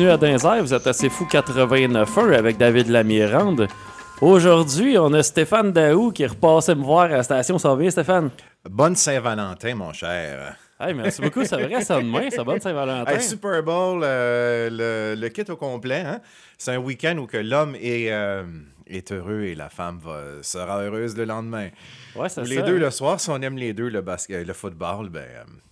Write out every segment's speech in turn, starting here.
Bienvenue à Dinzer, vous êtes assez fou 89.1 avec David Lamirande. Aujourd'hui, on a Stéphane Daou qui est repassé me voir à la station. Ça va bien, Stéphane? Bonne Saint-Valentin, mon cher. Hey, merci beaucoup, c'est vrai, ça demain, ça bonne Saint-Valentin. Hey, Super Bowl, euh, le, le kit au complet, hein? c'est un week-end où que l'homme est, euh, est heureux et la femme va, sera heureuse le lendemain. Ouais, c'est Les ça. deux le soir, si on aime les deux, le, basket, le football, ben.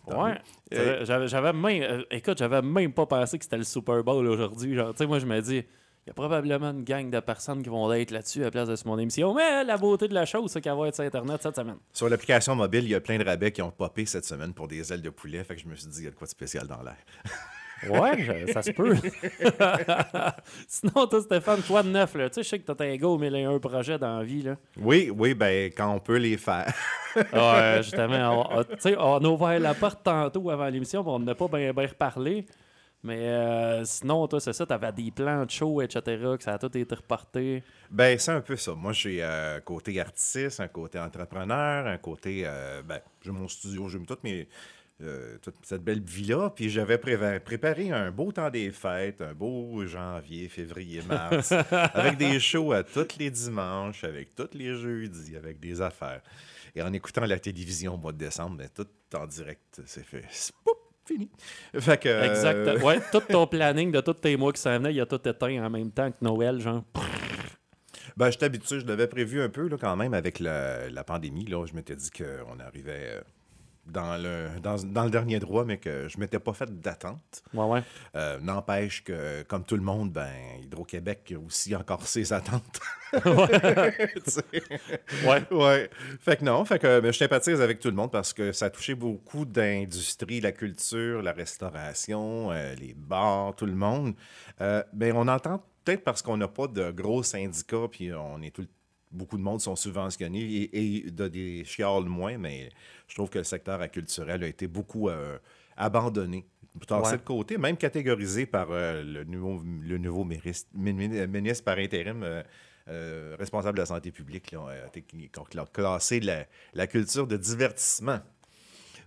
euh, Ouais. Euh, J'avais, j'avais même, euh, écoute, j'avais même pas pensé que c'était le Super Bowl aujourd'hui. Genre, tu sais, moi, je me dis, il y a probablement une gang de personnes qui vont être là-dessus à la place de mon émission. Mais la beauté de la chose, c'est qu'elle va être sur Internet cette semaine. Sur l'application mobile, il y a plein de rabais qui ont popé cette semaine pour des ailes de poulet. Fait que je me suis dit, il y a de quoi de spécial dans l'air. Ouais, je- ça se peut. Sinon, toi, Stéphane, toi de neuf, là, tu sais, je sais que t'as un go mille et un projets dans la vie, là. Oui, oui, ben, quand on peut les faire. Ouais, justement, on, on- tu sais, on a ouvert la porte tantôt avant l'émission, mais on n'a pas bien reparlé. Mais euh, sinon, toi, c'est ça, t'avais des plans de show, etc., que ça a tout été reporté. Ben, c'est un peu ça. Moi, j'ai un côté artiste, un côté entrepreneur, un côté. euh, ben, j'ai mon studio, j'ai mis toutes mes. Euh, toute cette belle vie-là. Puis j'avais préparé un beau temps des fêtes, un beau janvier, février, mars, avec des shows à tous les dimanches, avec tous les jeudis, avec des affaires. Et en écoutant la télévision au mois de décembre, ben, tout en direct, c'est fait. Fini. Fait que. euh, Exact. Ouais, tout ton planning de tous tes mois qui s'en venaient, il a tout éteint en même temps que Noël, genre. Ben, je suis habitué, je l'avais prévu un peu là, quand même avec la, la pandémie. Là, je m'étais dit qu'on arrivait euh, dans le, dans, dans le dernier droit, mais que je m'étais pas fait d'attente. Ouais, ouais. Euh, N'empêche que, comme tout le monde, ben, Hydro-Québec a aussi encore ses attentes. Ouais. ouais. Fait que non, fait que mais je sympathise avec tout le monde parce que ça a touché beaucoup d'industries, la culture, la restauration, euh, les bars, tout le monde. Euh, ben, on entend peut-être parce qu'on n'a pas de gros syndicats, puis on est tout le- Beaucoup de monde sont subventionnés et, et de des chiales moins, mais je trouve que le secteur culturel a été beaucoup euh, abandonné, tassé Ouais. de côté, même catégorisé par euh, le nouveau, le nouveau ministre par intérim euh, responsable de la santé publique, là, a classé la, la culture de divertissement.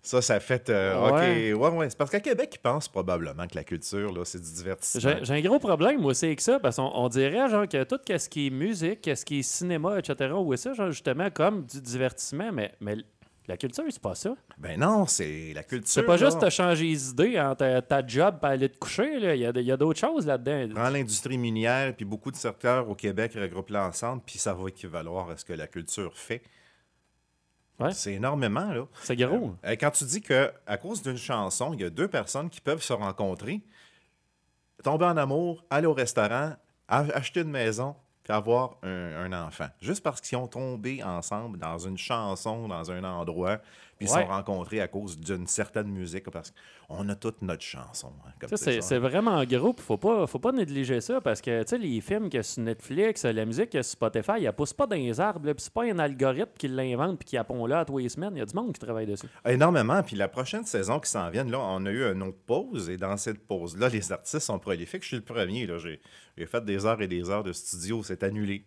Ça, ça fait. euh, Ouais. OK, ouais, ouais. C'est parce qu'à Québec, ils pensent probablement que la culture, là, c'est du divertissement. J'ai un gros problème, moi, aussi avec ça, parce qu'on on dirait, genre, que tout ce qui est musique, ce qui est cinéma, etc., ou ça, genre, justement, comme du divertissement, mais, mais la culture, c'est pas ça. Ben non, c'est la culture. C'est pas là. juste te changer les idées entre ta, ta job et aller te coucher, là. Il y a, d'autres choses là-dedans. Prends l'industrie minière, puis beaucoup de secteurs au Québec regroupent l'ensemble, puis ça va équivaloir à ce que la culture fait. Ouais. C'est énormément, là. C'est gros. Euh, quand tu dis que à cause d'une chanson, il y a deux personnes qui peuvent se rencontrer, tomber en amour, aller au restaurant, acheter une maison, puis avoir un, un enfant. Juste parce qu'ils ont tombé ensemble dans une chanson, dans un endroit, puis ils Ouais. se sont rencontrés à cause d'une certaine musique, parce qu'on a toute notre chanson. hein, comme Ça, c'est c'est vraiment gros. puis Faut pas, faut pas négliger ça parce que tu sais, les films que sur Netflix, la musique que sur Spotify, ils pousse pas dans les arbres. puis C'est pas un algorithme qui l'invente puis qui appond là à tous les semaines. Il y a du monde qui travaille dessus. Énormément. Puis la prochaine saison qui s'en vient, là, on a eu une autre pause. Et dans cette pause-là, les artistes sont prolifiques. Je suis le premier. là. J'ai j'ai fait des heures et des heures de studio. C'est annulé.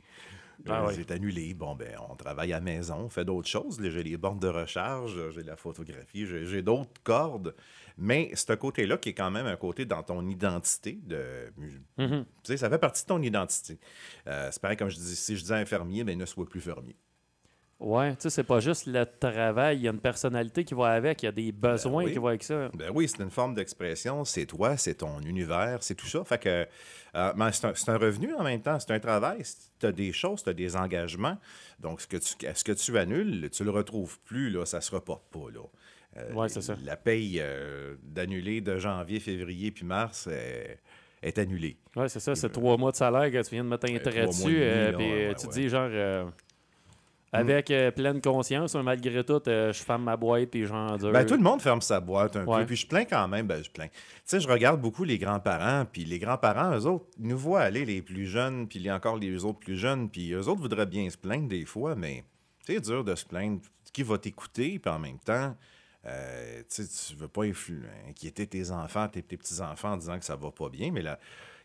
Ah Euh. C'est annulé. Bon, ben, on travaille à maison, on fait d'autres choses. J'ai les bornes de recharge, j'ai la photographie, j'ai d'autres cordes. Mais ce côté-là, qui est quand même un côté dans ton identité de. Tu sais, ça fait partie de ton identité. Euh, c'est pareil comme je dis, si je dis infirmier, ben ne sois plus fermier. Ouais, tu sais, c'est pas juste le travail. Il y a une personnalité qui va avec. Il y a des besoins oui. qui vont avec ça. Ben oui, c'est une forme d'expression, c'est toi, c'est ton univers, c'est tout ça. Fait que euh, ben, c'est un, un revenu en même temps, c'est un travail, tu as des choses, tu as des engagements. Donc, ce que tu, ce que tu annules, tu le retrouves plus, là, ça se reporte pas. Là. Euh, Ouais, c'est ça. La paye euh, d'annuler de janvier, février puis mars est annulée. Ouais, c'est ça. C'est trois mois de salaire que tu viens de mettre un Ouais, trait dessus. puis ouais, tu ouais. dis, genre, avec euh, pleine conscience, mais malgré tout, euh, je ferme ma boîte puis j'endure. Ben, tout le monde ferme sa boîte un Ouais. peu. Puis je plains quand même, ben, je plains. Tu sais, je regarde beaucoup les grands-parents, puis les grands-parents, eux autres, nous voient aller les plus jeunes, puis encore les autres plus jeunes, puis eux autres voudraient bien se plaindre des fois, mais c'est dur de se plaindre. Qui va t'écouter, puis en même temps, Euh, tu ne veux pas inquiéter tes enfants, tes, petits-enfants en disant que ça va pas bien, mais là,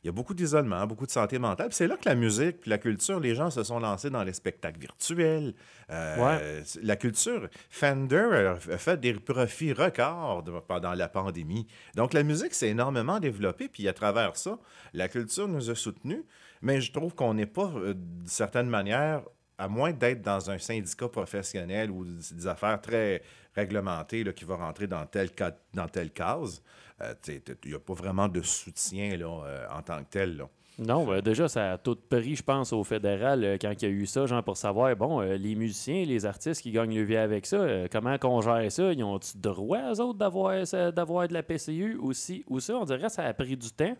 il y a beaucoup d'isolement, beaucoup de santé mentale. C'est là que la musique puis la culture, les gens se sont lancés dans les spectacles virtuels. Euh, la culture, Fender a fait des profits records pendant la pandémie. Donc la musique s'est énormément développée, puis à travers ça, la culture nous a soutenus. Mais je trouve qu'on n'est pas, euh, d'une certaine manière, à moins d'être dans un syndicat professionnel ou des affaires très réglementées là, qui vont rentrer dans telle, dans telle case, euh, il n'y a pas vraiment de soutien là, euh, en tant que tel. Là. Non, ben, déjà, ça a tout pris, je pense, au fédéral euh, quand il y a eu ça, genre pour savoir, bon, les musiciens, les artistes qui gagnent le vie avec ça, comment qu'on gère ça? Ils ont-tu droit, eux autres, d'avoir, d'avoir de la PCU aussi ou ça? On dirait que ça a pris du temps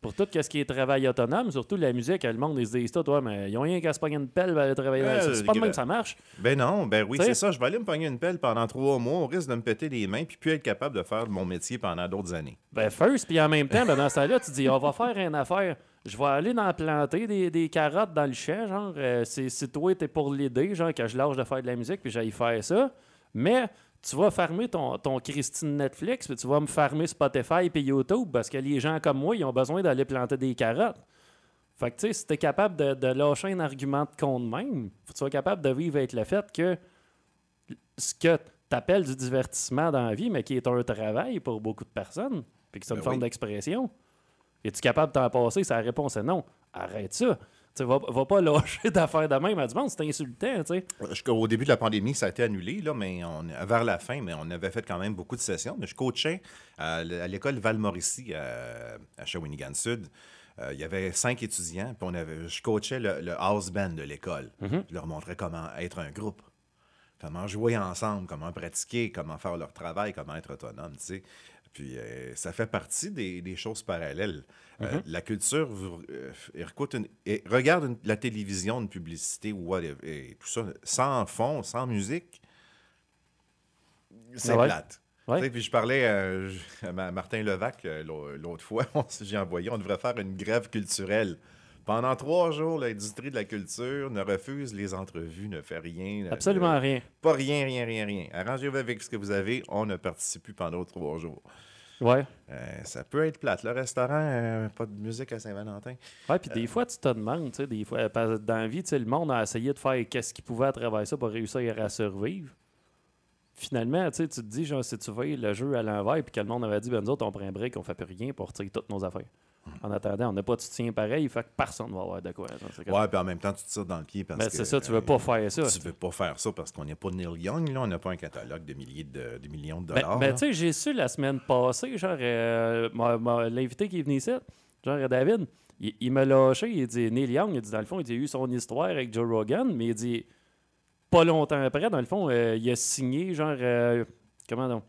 pour tout ce qui est travail autonome, surtout la musique, le monde, ils se disent, toi, mais ils n'ont rien qu'à se pogner une pelle, ben, travailler euh, C'est pas de même que ça marche. Ben non, ben oui, c'est ça. Je vais aller me pogner une pelle pendant trois mois, au risque de me péter les mains, puis puis être capable de faire mon métier pendant d'autres années. Ben, first, puis en même temps, ben, dans ce temps-là, tu dis, on va faire une affaire. Je vais aller dans planter des, des carottes dans le champ, genre, euh, c'est toi, t'es pour l'idée, genre, que je lâche de faire de la musique, puis j'aille faire ça. Mais tu vas fermer ton, ton Christine Netflix, puis tu vas me fermer Spotify et YouTube parce que les gens comme moi, ils ont besoin d'aller planter des carottes. Fait que, tu sais, si tu es capable de, lâcher un argument de compte même, faut que tu sois capable de vivre avec le fait que ce que tu appelles du divertissement dans la vie, mais qui est un travail pour beaucoup de personnes, puis que c'est une ben forme d'expression, es-tu capable de t'en passer? Sa réponse est non. Arrête ça. Tu va, va pas lâcher d'affaires de même à du monde, c'est insultant, tu sais. Au début de la pandémie, ça a été annulé, là, mais on, vers la fin, mais on avait fait quand même beaucoup de sessions. Mais je coachais à, l'école Val-Mauricie à, Shawinigan Sud. Euh, il y avait cinq étudiants, puis on avait, je coachais le, house band de l'école. Mm-hmm. Je leur montrais comment être un groupe, comment jouer ensemble, comment pratiquer, comment faire leur travail, comment être autonome, tu sais. Puis euh, ça fait partie des, choses parallèles. Euh, mhm. la culture, euh, regarde la télévision, une publicité ou et tout ça, sans fond, sans musique, c'est plate. Puis je parlais à Martin Levac l'autre fois, j'ai envoyé, on devrait faire une grève culturelle. Pendant trois jours, l'industrie de la culture ne refuse les entrevues, ne fait rien. Absolument rien. Pas rien, rien, rien, rien. Arrangez-vous avec ce que vous avez, on ne participe plus pendant trois jours. Ouais. Euh, ça peut être plate. Le restaurant, euh, pas de musique à Saint-Valentin. Ouais, puis des euh, fois, tu te demandes, tu sais, des fois, dans la vie, tu sais, le monde a essayé de faire qu'est-ce qu'il pouvait à travers ça pour réussir à survivre. Finalement, tu sais, tu te dis, genre, si tu veux le jeu à l'envers, puis que le monde avait dit, ben nous autres, on prend un break, on fait plus rien pour retirer toutes nos affaires. En attendant, on n'a pas de soutien pareil, fait que personne ne va avoir de quoi. Ouais, puis en même temps, tu te tires dans le pied parce ben, que. C'est ça, tu veux pas faire ça. Tu veux pas faire ça parce qu'on n'est pas Neil Young, là, on n'a pas un catalogue de milliers de, millions de ben, dollars. Ben, tu sais, j'ai su la semaine passée, genre, euh, l'invité qui est venu ici, genre David, il, m'a lâché, il dit Neil Young, il dit dans le fond, il a eu son histoire avec Joe Rogan, mais il dit pas longtemps après, dans le fond, euh, il a signé, genre, euh, comment donc?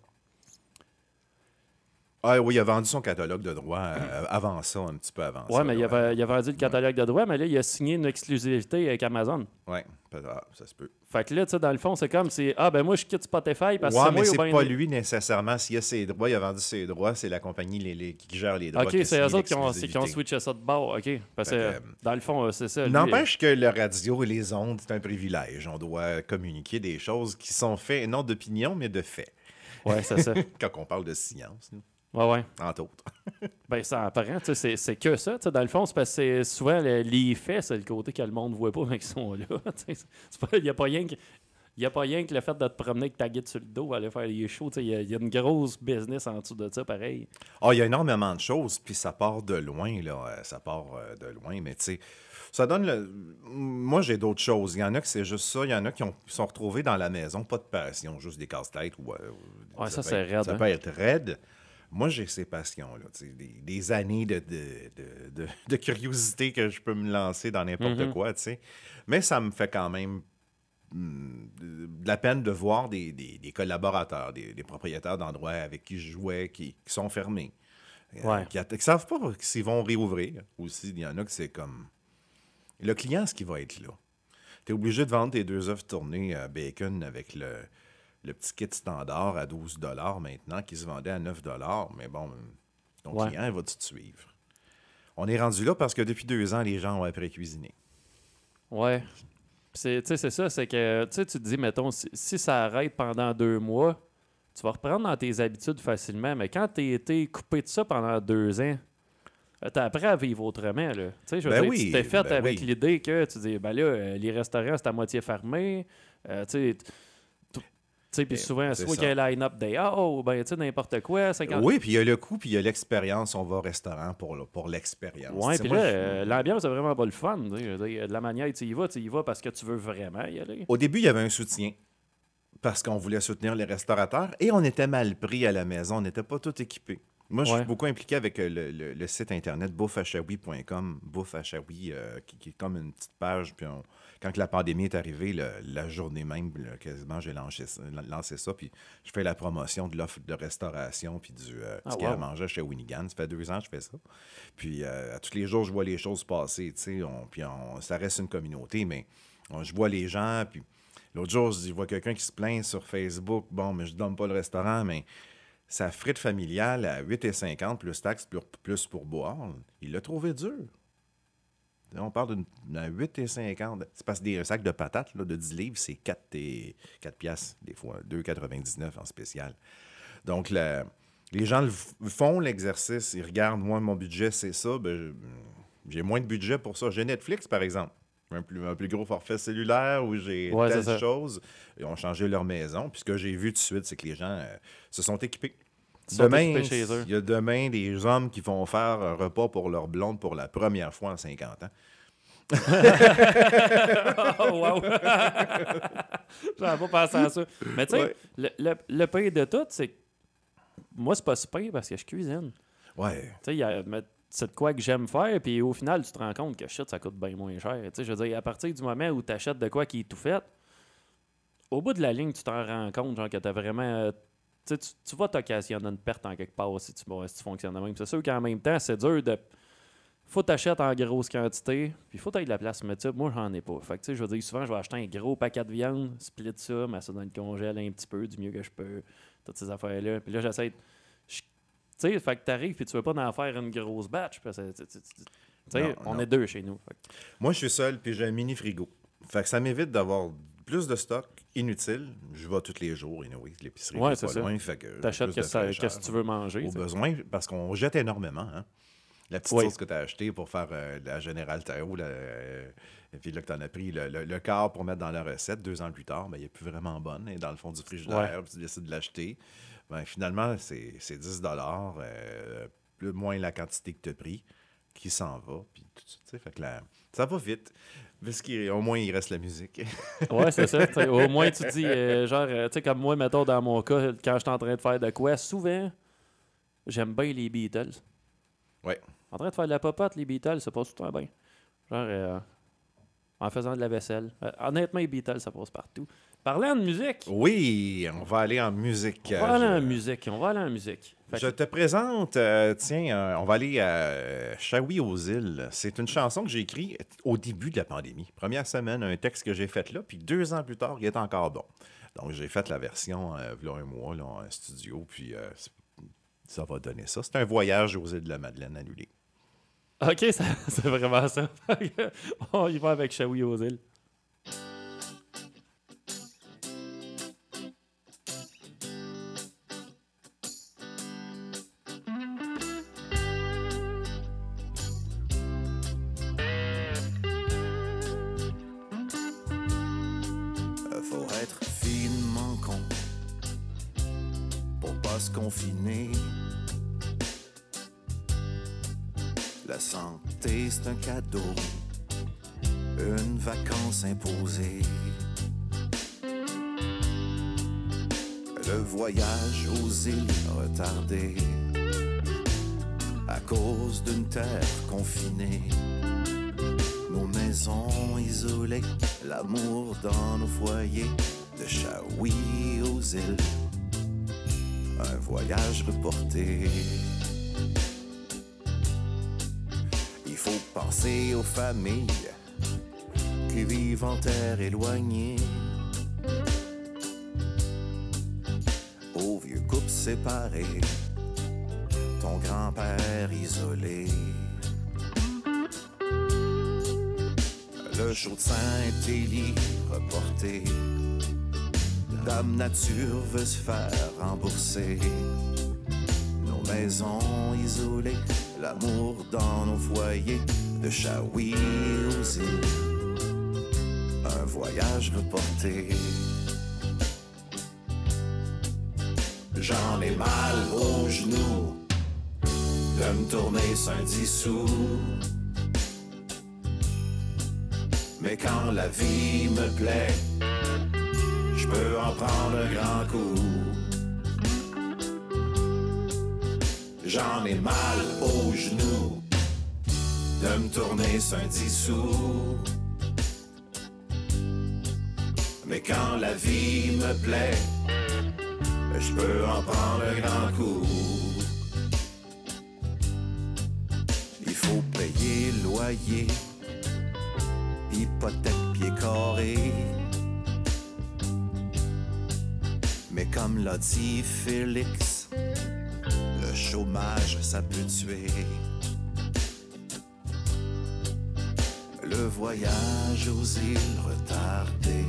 Ah oui, il a vendu son catalogue de droits euh, avant ça, un petit peu avant ouais, ça. Oui, mais il, a, il a vendu le catalogue de droits, mais là, il a signé une exclusivité avec Amazon. Oui, ah, ça se peut. Fait que là, tu sais, dans le fond, c'est comme si, ah ben moi, je quitte Spotify parce que ouais, mais c'est pas lui nécessairement. S'il a ses droits, il a vendu ses droits, c'est la compagnie les, qui gère les droits. OK, c'est eux autres qui ont, qui ont, switché ça de bord. OK. Parce que, euh, dans le fond, c'est ça. N'empêche que le radio et les ondes, c'est un privilège. On doit communiquer des choses qui sont faites, non d'opinion, mais de faits. Ouais, c'est ça. Quand on parle de science. Nous. Ouais, ouais. Entre autres. ben, ça apparent, c'est que ça. Dans le fond, c'est parce que souvent, les faits, c'est le côté que le monde ne voit pas, mais qui sont là. Il n'y a pas rien que. Il a pas rien que le fait de te promener avec ta guide sur le dos, aller faire des shows. Il y, a une grosse business en dessous de ça, pareil. Ah, il y a énormément de choses, puis ça part de loin, là. Euh, ça part euh, de loin, mais tu sais, ça donne le. Moi, j'ai d'autres choses. Il y en a qui c'est juste ça. Il y en a qui, ont, sont retrouvés dans la maison, pas de passion, juste des casse-têtes. Ou, euh, ouais, ça, c'est raide. Ça hein. peut être raide. Moi, j'ai ces passions-là, des, des, années de, de, curiosité que je peux me lancer dans n'importe mm-hmm. quoi, tu sais. Mais ça me fait quand même hmm, de la peine de voir des, collaborateurs, des, propriétaires d'endroits avec qui je jouais, qui, sont fermés. Euh, qui ne savent pas s'ils vont réouvrir. Aussi, il y en a que c'est comme... Le client, ce qui va être là? Tu es obligé de vendre tes deux œufs tournées à bacon avec le le petit kit standard à 12 maintenant qui se vendait à 9 Mais bon, ton client va te suivre. On est rendu là parce que depuis deux ans, les gens ont appris à cuisiner. Ouais. C'est ça, c'est que tu te dis, mettons, si, ça arrête pendant deux mois, tu vas reprendre dans tes habitudes facilement. Mais quand tu été coupé de ça pendant deux ans, euh, t'as appris à vivre autrement. Là. Tu sais, je veux Ben dire, oui, tu t'es fait ben avec oui. l'idée que tu dis, ben là, euh, les restaurants, c'est à moitié fermé. Euh, tu sais, puis Ben, souvent, c'est soit qu'il y a un line-up day out, ben, tu sais, n'importe quoi. 50... Oui, puis il y a le coût, puis il y a l'expérience. On va au restaurant pour, le- pour l'expérience. Tu sais, puis là, euh, l'ambiance est vraiment pas le fun. De la manière, tu y vas, tu y vas parce que tu veux vraiment y aller. Au début, il y avait un soutien parce qu'on voulait soutenir les restaurateurs et on était mal pris à la maison. On n'était pas tout équipés. Moi, je Ouais. suis beaucoup impliqué avec euh, le, le- le site internet bouffachaoui.com, bouffachaoui, euh, qui, qui est comme une petite page. Puis on- quand la pandémie est arrivée, le- la journée même, quasiment, j'ai lancé, ça- lancé ça. Puis je fais la promotion de l'offre de restauration puis du euh, Ah, ce qu'il y a à wow. manger chez Winnigan. Ça fait deux ans que je fais ça. Puis euh, à tous les jours, je vois les choses passer. tu sais, on- Puis on- ça reste une communauté, mais on- je vois les gens. Puis l'autre jour, je dis, je vois quelqu'un qui se plaint sur Facebook. Bon, mais je ne donne pas le restaurant, mais sa frite familiale à 8,50 plus taxes plus, plus pour boire, il l'a trouvé dur. On parle d'une d'un 8,50. C'est parce que des, un sac de patates là, de 10 livres, c'est 4, et, 4 piastres, des fois, 2,99 en spécial. Donc, la- les gens le font l'exercice, ils regardent, moi, mon budget, c'est ça. ben, j'ai moins de budget pour ça. J'ai Netflix, par exemple. Un plus, un plus gros forfait cellulaire où j'ai Ouais, telle chose. Ils ont changé leur maison. Puis ce que j'ai vu tout de suite, c'est que les gens euh, se sont équipés. Demain, il y a demain des hommes qui vont faire un repas pour leur blonde pour la première fois en 50 ans. oh, wow! J'avais pas pensé à ça. Mais tu sais, Ouais. le, le, le pire de tout, c'est que moi, c'est pas si pire parce que je cuisine. Ouais. Tu sais, il y a- mais c'est de quoi que j'aime faire, puis au final, tu te rends compte que shit, ça coûte bien moins cher. Tu sais, je veux dire, à partir du moment où tu achètes de quoi qui est tout fait, au bout de la ligne, tu t'en rends compte, genre, que t'as vraiment. Tu, tu, vas t'occasionner une perte en quelque part si tu, bon, si tu fonctionnes de même. C'est sûr qu'en même temps, c'est dur de. Faut t'acheter en grosse quantité, puis faut t'ailler de la place. Mais tu moi, j'en ai pas. Fait que, tu sais, je veux dire, souvent, je vais acheter un gros paquet de viande, split ça, mettre ça dans le congèle un petit peu, du mieux que je peux, toutes ces affaires-là. Puis là, j'essaie. Tu sais, fait que t'arrives, puis tu veux pas en faire une grosse batch. Parce que, Non, on non. est deux chez nous. Fait Moi, je suis seul, puis j'ai un mini frigo. Fait que ça m'évite d'avoir plus de stock inutile. Je vais tous les jours, anyway, l'épicerie Ouais, est c'est pas ça. loin. Fait que T'achètes que qu'est-ce que tu veux manger. Au besoin, parce qu'on jette énormément. Hein? La petite Oui. sauce que tu as achetée pour faire euh, la Générale Tao, la- euh, et puis là que tu en as pris le, le- le quart pour mettre dans la recette, deux ans plus tard, ben, il n'est plus vraiment bonne. Est dans le fond du frigidaire, tu décides de l'acheter. Ben, finalement, c'est c'est 10 euh, plus moins la quantité que tu as pris qui s'en va. Puis fait que la- ça va vite. Parce qu'au moins, il reste la musique. Ouais, c'est ça. Au moins, tu dis, euh, genre, euh, tu sais, comme moi, mettons, dans mon cas, quand je suis en train de faire de quoi, souvent, j'aime bien les Beatles. Ouais. En train de faire de la popote, les Beatles, ça passe tout le temps bien. Genre, euh, en faisant de la vaisselle. Euh, honnêtement, les Beatles, ça passe partout. Parlant de musique, oui, on va aller en musique. on va aller en musique. On va aller en musique. Fait Je que- te présente, euh, tiens, euh, on va aller à Shawi aux îles. C'est une chanson que j'ai écrite au début de la pandémie. Première semaine, un texte que j'ai fait là, puis deux ans plus tard, il est encore bon. Donc, j'ai fait la version, euh, il y a un mois, là, en studio, puis euh, ça va donner ça. C'est un voyage aux îles de la Madeleine annulé. Ok, c'est vraiment ça. On y va avec Shawi aux îles. Dans nos foyers, de Shawi aux îles, un voyage reporté. Il faut penser aux familles qui vivent en terre éloignée, aux vieux couples séparés, ton grand-père isolé. Le jour de Saint-Élie reporté. Dame Nature veut se faire rembourser. Nos maisons isolées, l'amour dans nos foyers, de Shawi aux. Un voyage reporté. J'en ai mal aux genoux de me tourner un dissous. Mais quand la vie me plaît, je peux en prendre un grand coup. J'en ai mal aux genoux de me tourner un dissous. Mais quand la vie me plaît, je peux en prendre un grand coup. Il faut payer le loyer, hypothèque pied carré. Mais comme l'a dit Félix, le chômage ça peut tuer. Le voyage aux îles retardé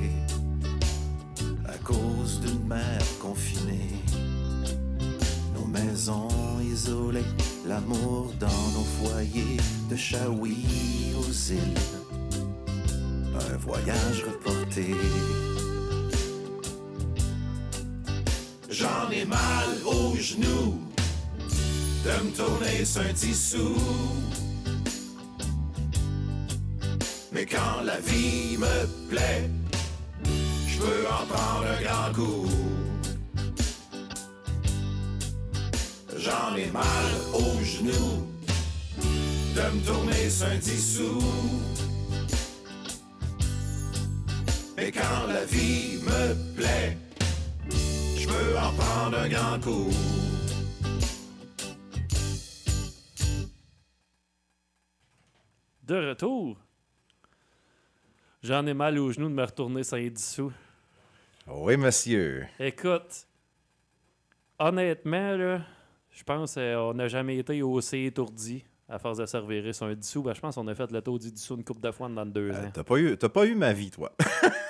à cause d'une mer confinée. Nos maisons isolées, l'amour dans nos foyers, de Shawi aux îles. Voyage reporté. J'en ai mal aux genoux de me tourner un dissous. Mais quand la vie me plaît, je peux en prendre un grand coup. J'en ai mal aux genoux de me tourner un dissous. Mais quand la vie me plaît, je peux en prendre un grand coup. De retour. J'en ai mal aux genoux de me retourner sans dissous. Oui, monsieur. Écoute, honnêtement, là, je pense qu'on n'a jamais été aussi étourdi à force de servir sur un dissous. Ben, je pense qu'on a fait le tour du dissous une coupe de fois dans deux Euh, ans. T'as pas, eu, t'as pas eu ma vie, toi.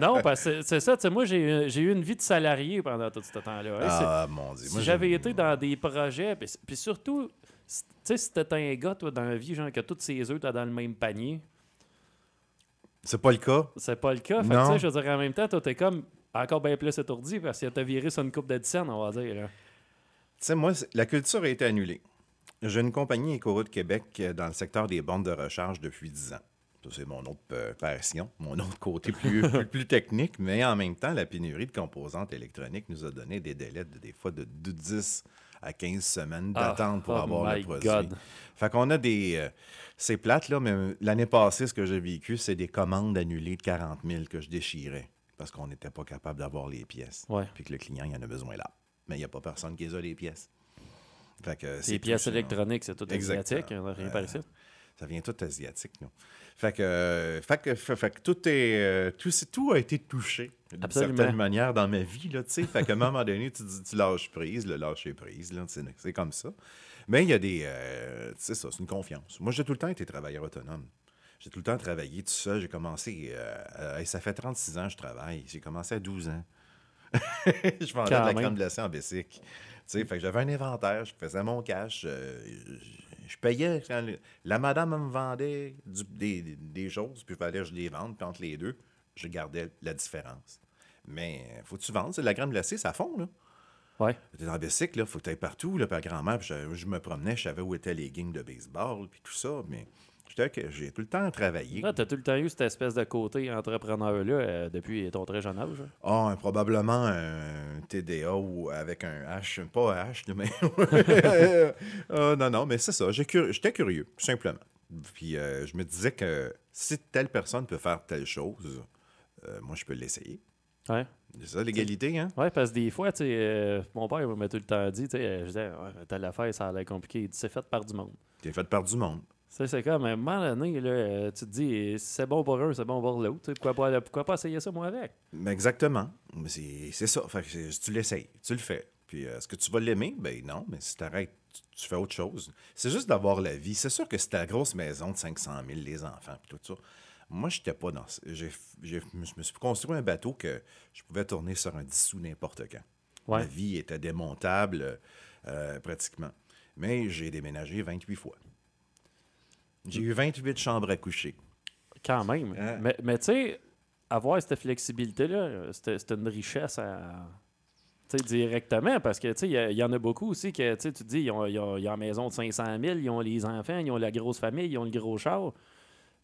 non, parce que c'est- ça. tu sais, Moi, j'ai j'ai eu une vie de salarié pendant tout ce temps-là. hein. Ah, mon Dieu. si j'avais j'ai- été dans des projets, puis, puis surtout, tu sais, si t'étais un gars, toi, dans la vie, genre que tous ses œufs, t'as dans le même panier, C'est pas le cas. c'est pas le cas. Fait que, Non. tu sais, je veux dire, en même temps, toi, t'es comme encore bien plus étourdi parce que t'as viré sur une coupe de 10 on va dire. là. Tu sais, moi, la culture a été annulée. J'ai une compagnie Écoro de Québec euh, dans le secteur des bornes de recharge depuis 10 ans. C'est mon autre euh, passion, mon autre côté plus, plus, plus technique, mais en même temps, la pénurie de composantes électroniques nous a donné des délais de, des fois de, de 10 à 15 semaines Ah, d'attente pour oh avoir le produit. God. Fait qu'on a des... euh, c'est plate, là, mais euh, l'année passée, ce que j'ai vécu, c'est des commandes annulées de 40 000 que je déchirais parce qu'on n'était pas capable d'avoir les pièces. Ouais. Puis que le client, il en a besoin là. Mais il n'y a pas personne qui les a, les pièces. Fait que c'est Les pièces électroniques, c'est tout n'a rien Euh, par ici. Ça vient tout asiatique, nous. Fait que, euh, fait que, fait, fait que tout est. euh, tout, tout a été touché d'une certaine manière dans ma vie, là, tu sais. Fait qu'à un moment donné, tu, dis- tu lâches prise, le lâcher prise, là, c'est, comme ça. Mais il y a des. euh, tu sais, ça, c'est une confiance. Moi, j'ai tout le temps été travailleur autonome. J'ai tout le temps travaillé tout seul. J'ai commencé. euh, à- ça fait 36 ans que je travaille. J'ai commencé à 12 ans. je vendais de la crème glacée en Bessic. Tu sais, fait que j'avais un inventaire, je faisais mon cash, euh, je, payais. quand le- la madame me vendait du- des, choses, puis il fallait que je les vende, puis entre les deux, je gardais la différence. Mais faut que tu vendes, c'est de la crème glacée, ça fond, là. Ouais. T'es dans Bessic, là, faut que tu partout, là, à grand-mère, je, je me promenais, je savais où étaient les games de baseball, puis tout ça, mais j'ai tout le temps travaillé. Là, t'as tout le temps eu cette espèce de côté entrepreneur-là euh, depuis ton très jeune âge. hein? Ah, un- probablement un TDA ou avec un H, pas un H, mais. Ah, non, non, mais c'est ça. J'étais curieux, tout simplement. Puis euh, je me disais que si telle personne peut faire telle chose, euh, moi, je peux l'essayer. Ouais. C'est ça, l'égalité, hein? Ouais, parce que des fois, tu sais, euh, mon père m'a tout le temps dit, tu sais, euh, je disais, ouais, telle affaire, ça a l'air compliqué. Il dit, c'est fait par du monde. T'es fait par du monde. C'est comme, à un moment donné, là, euh, tu te dis, c'est bon pour un, c'est bon pour l'autre. Pourquoi pas, pourquoi pas essayer ça, moi, avec? Mais exactement. Mais C'est ça. Fait que c'est- tu l'essayes, tu le fais. Puis euh, est-ce que tu vas l'aimer? Ben non, mais si t'arrêtes, tu, tu fais autre chose. C'est juste d'avoir la vie. C'est sûr que c'est ta grosse maison de 500 000, les enfants, puis tout ça. Moi, je n'étais pas dans. je me suis construit un bateau que je pouvais tourner sur un 10 sous n'importe quand. Ouais. Ma vie était démontable euh, pratiquement. Mais j'ai déménagé 28 fois. J'ai eu 28 chambres à coucher. Quand même. Hein? Mais, mais tu sais, avoir cette flexibilité-là, c'est une richesse à. directement, parce que il y en a beaucoup aussi que tu te dis, ils ont, ils ont- ils ont une maison de 500 000, ils ont les enfants, ils ont la grosse famille, ils ont le gros char,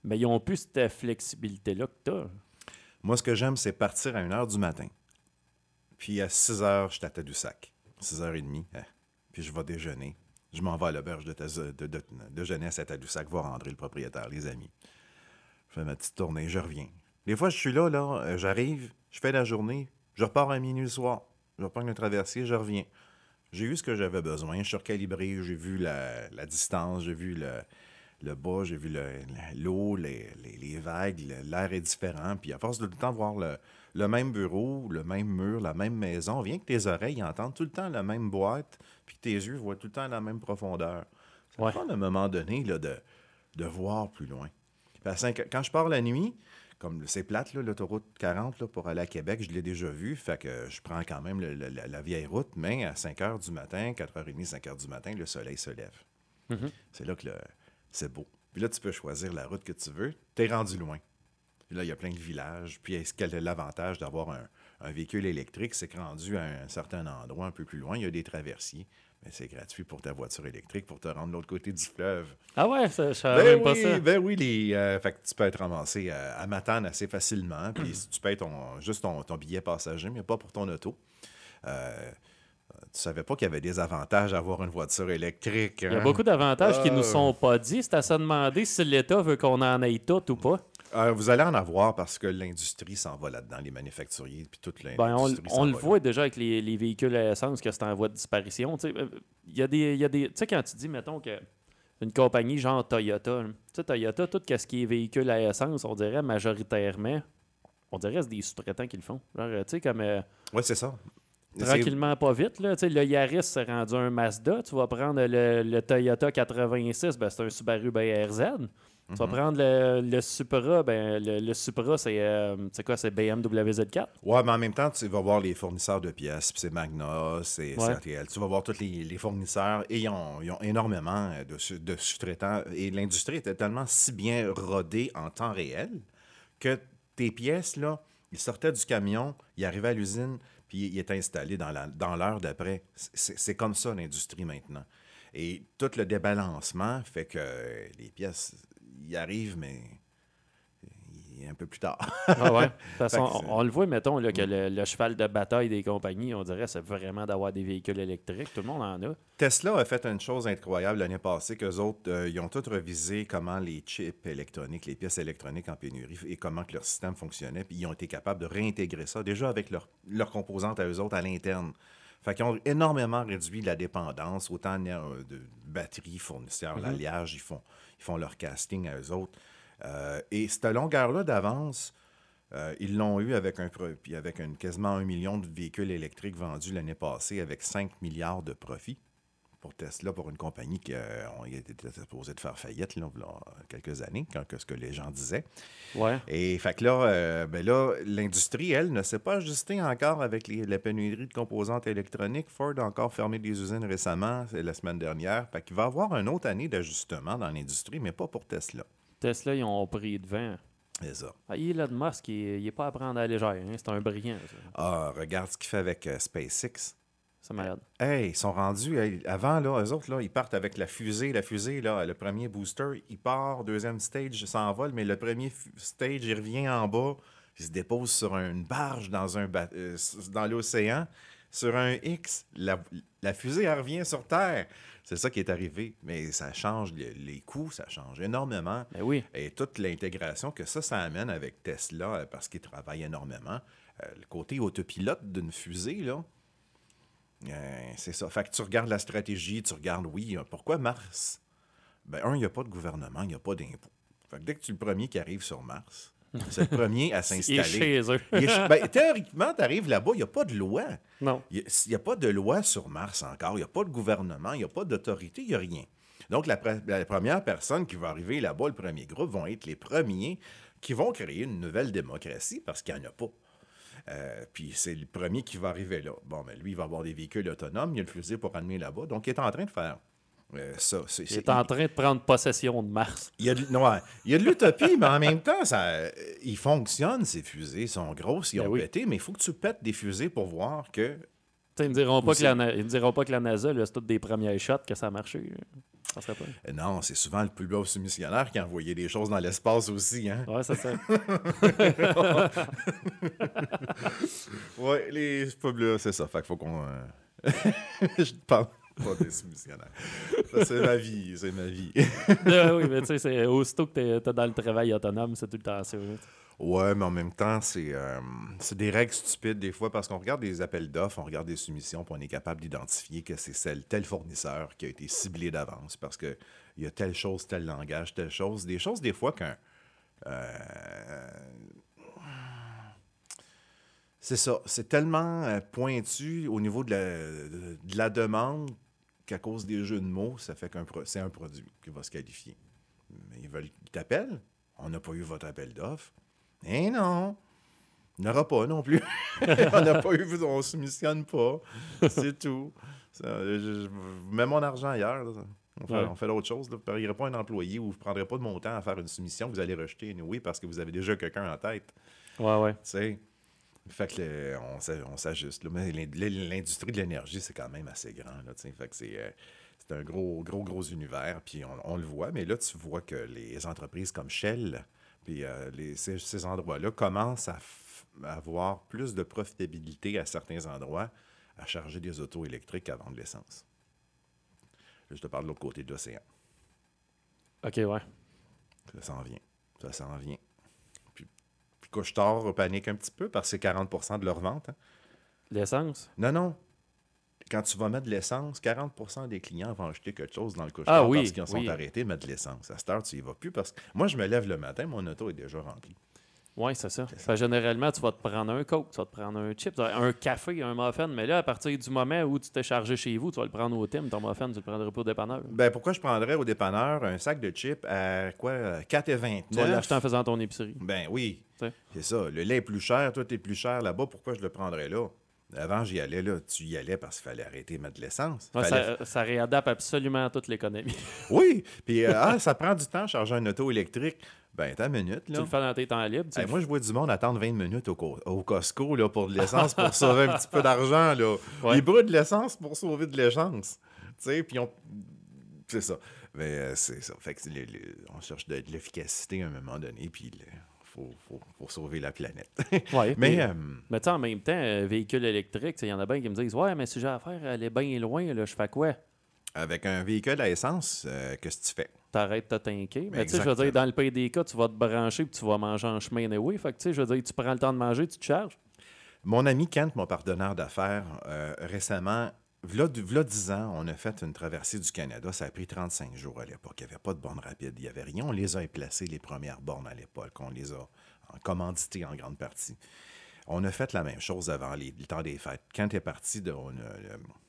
mais ils ont plus cette flexibilité-là que tu as. Moi, ce que j'aime, c'est partir à 1h du matin. Puis à 6 h, je suis à Tadoussac. 6h30. hein. Puis je vais déjeuner. Je m'en vais à l'auberge de, de, jeunesse à Tadoussac, voir André, le propriétaire, les amis. Je fais ma petite tournée, je reviens. Des fois, je suis là, là, euh, j'arrive, je fais la journée, je repars à minuit le soir. Je reprends le traversier, je reviens. J'ai eu ce que j'avais besoin. Je suis recalibré, j'ai vu la, distance, j'ai vu le, le bas, j'ai vu le- l'eau, les, les- vagues, l'air est différent. Puis à force de le temps voir le, le même bureau, le même mur, la même maison, vient que tes oreilles entendent tout le temps la même boîte, puis que tes yeux voient tout le temps la même profondeur. Ça Ouais. prend à un moment donné là, de, de voir plus loin. À quand je pars la nuit, comme c'est plate, l'autoroute 40 là, pour aller à Québec, je l'ai déjà vu, fait que je prends quand même le- la, la vieille route, mais à 5 h du matin, 4h30, 5 h du matin, le soleil se lève. C'est là que c'est beau. Puis là, tu peux choisir la route que tu veux. Tu es rendu loin. Puis là, il y a plein de villages. Puis est-ce quel est l'avantage d'avoir un, un véhicule électrique? C'est que rendu à un certain endroit, un peu plus loin, il y a des traversiers. Mais c'est gratuit pour ta voiture électrique pour te rendre de l'autre côté du fleuve. Ah ouais, ça, je Ben même pas oui, ça. ben oui, les, euh, fait que tu peux être ramassé euh, à Matane assez facilement. Puis si tu payes ton, juste ton, ton billet passager, mais pas pour ton auto. Euh, tu savais pas qu'il y avait des avantages à avoir une voiture électrique. Il y a hein? beaucoup d'avantages qui Ah. nous sont pas dit. C'est à se demander si l'État veut qu'on en aille tout ou pas. Euh, vous allez en avoir parce que l'industrie s'en va là-dedans, les manufacturiers, puis toute Ben, on, l'industrie. on s'en le là. voit déjà avec les, les véhicules à essence que c'est en voie de disparition. Tu sais, euh, Il y a des. Y a des tu sais, quand tu dis, mettons, que une compagnie genre Toyota, tu sais, Toyota, tout ce qui est véhicule à essence, on dirait majoritairement, on dirait que c'est des sous-traitants qui le font. Genre, tu sais, comme euh, Oui, c'est ça. Tranquillement, pas vite. Là, Tu sais, le Yaris s'est rendu un Mazda. Tu vas prendre le, le Toyota 86, ben, c'est un Subaru BRZ. Tu vas Mhm. prendre le, le Supra, ben, le, le Supra, c'est euh, c'est quoi, c'est BMW Z4. Ouais, mais en même temps, tu vas voir les fournisseurs de pièces, puis c'est Magna, c'est Ouais. Tu vas voir tous les, les fournisseurs et ils ont, ils ont énormément de, de sous-traitants. Et l'industrie était tellement si bien rodée en temps réel que tes pièces, là, ils sortaient du camion, ils arrivaient à l'usine, puis ils étaient installés dans la- dans l'heure d'après. C'est c'est comme ça l'industrie maintenant. Et tout le débalancement fait que les pièces, ils arrivent, mais il est un peu plus tard. Ah ouais. De toute façon, Fait que c'est- on, on le voit, mettons, là, que le, le cheval de bataille des compagnies, on dirait, c'est vraiment d'avoir des véhicules électriques. Tout le monde en a. Tesla a fait une chose incroyable l'année passée, qu'eux autres, euh, ils ont tous revisé comment les chips électroniques, les pièces électroniques en pénurie et comment que leur système fonctionnait, puis ils ont été capables de réintégrer ça déjà avec leurs composantes à eux autres à l'interne. Fait qu'ils ont énormément réduit la dépendance, autant euh, de batteries, fournisseurs, l'alliage, ils font, ils font leur casting à eux autres. Euh, et cette longueur-là d'avance, euh, ils l'ont eu avec, un, avec quasiment un million de véhicules électriques vendus l'année passée avec 5 milliards de profits pour Tesla, pour une compagnie qui euh, était supposé de faire faillite là, quelques années, quand que ce que les gens disaient. Ouais. Et fait que là, euh, ben là l'industrie, elle, ne s'est pas ajustée encore avec les- la pénurie de composantes électroniques. Ford a encore fermé des usines récemment, c'est la semaine dernière. Fait qu'il va y avoir une autre année d'ajustement dans l'industrie, mais pas pour Tesla. Tesla, ils ont pris devant. C'est ça. Ah, Elon Musk, il n'est pas à prendre à la légère. hein. C'est un brillant. ça. Ah, regarde ce qu'il fait avec euh, SpaceX. C'est malade. Hey, ils sont rendus. hey, avant, là, eux autres, là, ils partent avec la fusée. La fusée, là, le premier booster, il part. Deuxième stage, s'envole. Mais le premier stage, il revient en bas. Il se dépose sur une barge dans, un euh, dans l'océan. Sur un X, la, la fusée, elle revient sur Terre. C'est ça qui est arrivé. Mais ça change les, les coûts, ça change énormément. Ben oui. Et toute l'intégration que ça, ça amène avec Tesla, euh, parce qu'ils travaillent énormément. Euh, le côté autopilote d'une fusée, là, euh, c'est ça. Fait que tu regardes la stratégie, tu regardes, oui, euh, pourquoi Mars? Ben, un, il n'y a pas de gouvernement, il n'y a pas d'impôt. Fait que dès que tu es le premier qui arrive sur Mars, c'est le premier à Il est s'installer. chez eux. Est ben, théoriquement, tu arrives là-bas, il n'y a pas de loi. non. Il n'y a, pas de loi sur Mars encore. Il n'y a pas de gouvernement, il n'y a pas d'autorité, il n'y a rien. Donc, la, pre- la première personne qui va arriver là-bas, le premier groupe, vont être les premiers qui vont créer une nouvelle démocratie parce qu'il n'y en a pas. Euh, puis c'est le premier qui va arriver là. Bon, mais lui, il va avoir des véhicules autonomes, il y a le fusil pour amener là-bas. Donc, il est en train de faire euh, ça. Il est en train de prendre possession de Mars. il y a de, ouais, l'utopie, mais en même temps, ça, ils fonctionnent, ces fusées. Ils sont grosses, ils Ben ont oui. pété, mais il faut que tu pètes des fusées pour voir que. Ils ne diront, pas que la Na- ils me diront pas que la NASA, c'est toutes des premières shots que ça a marché. Ça serait pas. Euh, Non, c'est souvent le plus beau missionnaire qui a envoyé des choses dans l'espace aussi. Hein? Ouais, c'est ça. Oui, les là, c'est ça. Fait qu'il faut qu'on. euh, Je parle pas des missionnaires. C'est ma vie, c'est ma vie. Oui, mais tu sais, c'est- aussitôt que t'es es dans le travail autonome, c'est tout le temps ça. Ouais, mais en même temps, c'est euh, c'est des règles stupides des fois parce qu'on regarde des appels d'offres, on regarde des soumissions, puis on est capable d'identifier que c'est tel fournisseur qui a été ciblé d'avance parce qu'il y a telle chose, tel langage, telle chose. Des choses, des fois, qu'un. euh, c'est ça. C'est tellement euh, pointu au niveau de la, de, la demande qu'à cause des jeux de mots, ça fait qu'un c'est un produit qui va se qualifier. Ils veulent ils t'appellent. On n'a pas eu votre appel d'offres. Eh non! Il n'y en aura pas non plus. on n'a pas eu, on ne soumissionne pas. C'est tout. Ça, je, mets mon argent ailleurs. là. On fait, Ouais. choses. là. Vous ne pas un employé ou vous ne prendrez pas de mon temps à faire une soumission vous allez rejeter oui parce que vous avez déjà quelqu'un en tête. Ouais, ouais. Tu sais? Fait que le- on s'a- on s'ajuste. Mais l'in- l'industrie de l'énergie, c'est quand même assez grand. Là, fait que c'est euh, c'est un gros, gros, gros univers. Puis on, on le voit. Mais là, tu vois que les entreprises comme Shell, puis euh, les- ces, ces endroits-là commencent à, à avoir plus de profitabilité à certains endroits à charger des autos électriques qu'à vendre de l'essence. Je te parle de l'autre côté de l'océan. Ok, ouais. Ça s'en vient. Ça s'en vient. Puis, puis Couche-Tard panique un petit peu parce que c'est 40% de leur vente. hein. L'essence? Non, non. Quand tu vas mettre de l'essence, 40% des clients vont acheter quelque chose dans le couche Ah oui, parce qu'ils sont oui. arrêtés de mettre de l'essence. À cette heure, tu y vas plus parce que moi, je me lève le matin, mon auto est déjà rempli. Oui, c'est ça. Que généralement, tu vas te prendre un coke, tu vas te prendre un chip, tu un café, un muffin. Mais là, à partir du moment où tu t'es chargé chez vous, tu vas le prendre au thème, ton muffin, tu le prendrais pas au dépanneur. Ben, pourquoi je prendrais au dépanneur un sac de chips à quoi euh, 4,29 Tu vas l'acheter en faisant ton épicerie. Ben oui. Tu. C'est ça. Le lait est plus cher, toi, t'es plus cher là-bas. Pourquoi je le prendrais là? Avant, j'y allais là. Tu y allais parce qu'il fallait arrêter de mettre de l'essence. Ouais, Fallait- ça, ça réadapte absolument à toute l'économie. Oui. Puis, euh, ah, ça prend du temps de charger un auto électrique. Ben, t'as une minute, tu là. le fais dans tes temps libres. tu Hey, moi, je vois du monde attendre 20 minutes au, co- au Costco là, pour de l'essence pour sauver un petit peu d'argent. là. Ouais. Ils brûlent de l'essence pour sauver de l'essence. Tu sais, puis on... C'est ça. Mais euh, c'est ça. Fait que on cherche de, de l'efficacité à un moment donné, puis faut, faut, faut sauver la planète. Ouais, mais euh, Mais tu sais, en même temps, euh, véhicule électrique, il y en a bien qui me disent Ouais, mais si j'ai affaire à aller bien loin, là, je fais quoi? Avec un véhicule à essence, euh, qu'est-ce que tu fais? T'arrêtes de t'inquiéter. Mais tu sais, je veux dire, dans le pays des cas, tu vas te brancher puis tu vas manger en chemin anyway. Fait que tu sais, je veux dire, tu prends le temps de manger, tu te charges. Mon ami Kent, mon partenaire d'affaires, euh, récemment, v'là, v'là 10 ans, on a fait une traversée du Canada. Ça a pris 35 jours à l'époque. Il n'y avait pas de borne rapide. Il n'y avait rien. On les a placées, les premières bornes à l'époque. On les a commanditées en grande partie. On a fait la même chose avant le temps des fêtes. Quand est parti de,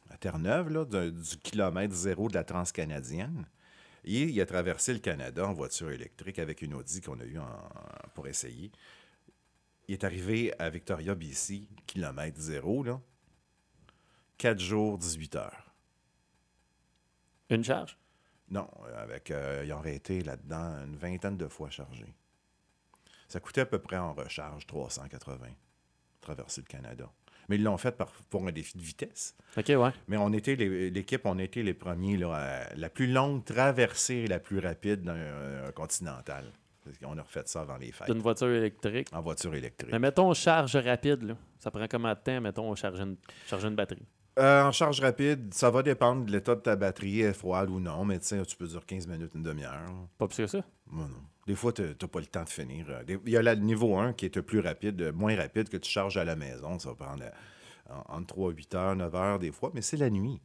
à Terre-Neuve, du kilomètre zéro de la transcanadienne, et il a traversé le Canada en voiture électrique avec une Audi qu'on a eue pour essayer. Il est arrivé à Victoria, BC, kilomètre zéro. 4 jours, 18 heures. Une charge? Non, avec, euh, ils ont été là-dedans une vingtaine de fois chargés. Ça coûtait à peu près en recharge 380, traverser le Canada. Mais ils l'ont fait par- pour un défi de vitesse. OK, ouais. Mais on était l'équipe, on était les premiers là, à- la plus longue traversée et la plus rapide d'un euh, continental. Parce qu'on a refait ça avant les fêtes, D'une voiture électrique. en voiture électrique. Mais mettons charge rapide, là. Ça prend combien de temps, mettons, charger une, charger une batterie? Euh, en charge rapide, ça va dépendre de l'état de ta batterie, est froide ou non, mais tu peux dire 15 minutes, une demi-heure. Pas plus que ça? Moi, non. Des fois, tu n'as pas le temps de finir. Euh, Il y a le niveau 1 qui est le plus rapide, euh, moins rapide que tu charges à la maison. Ça va prendre en- entre 3, 8 heures, 9 heures des fois, mais c'est la nuit.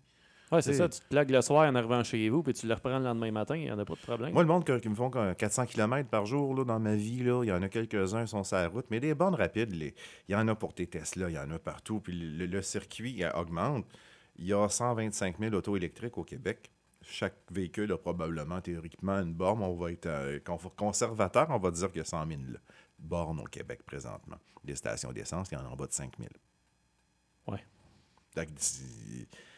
Ouais, c'est ça. Tu te plagues le soir en arrivant chez vous, puis tu le reprends le lendemain matin, il n'y en a pas de problème. Moi, le monde qui me font que 400 km par jour là, dans ma vie, là, il y en a quelques-uns qui sont sur la route, mais des bornes rapides, les- il y en a pour tes Tesla, il y en a partout. Puis le, le circuit augmente. Il y a 125 000 autos électriques au Québec. chaque véhicule a probablement théoriquement une borne. On va être euh, con- conservateur, on va dire qu'il y a 100 000 bornes au Québec présentement. Des stations d'essence, il y en a en bas de 5 000. Ouais.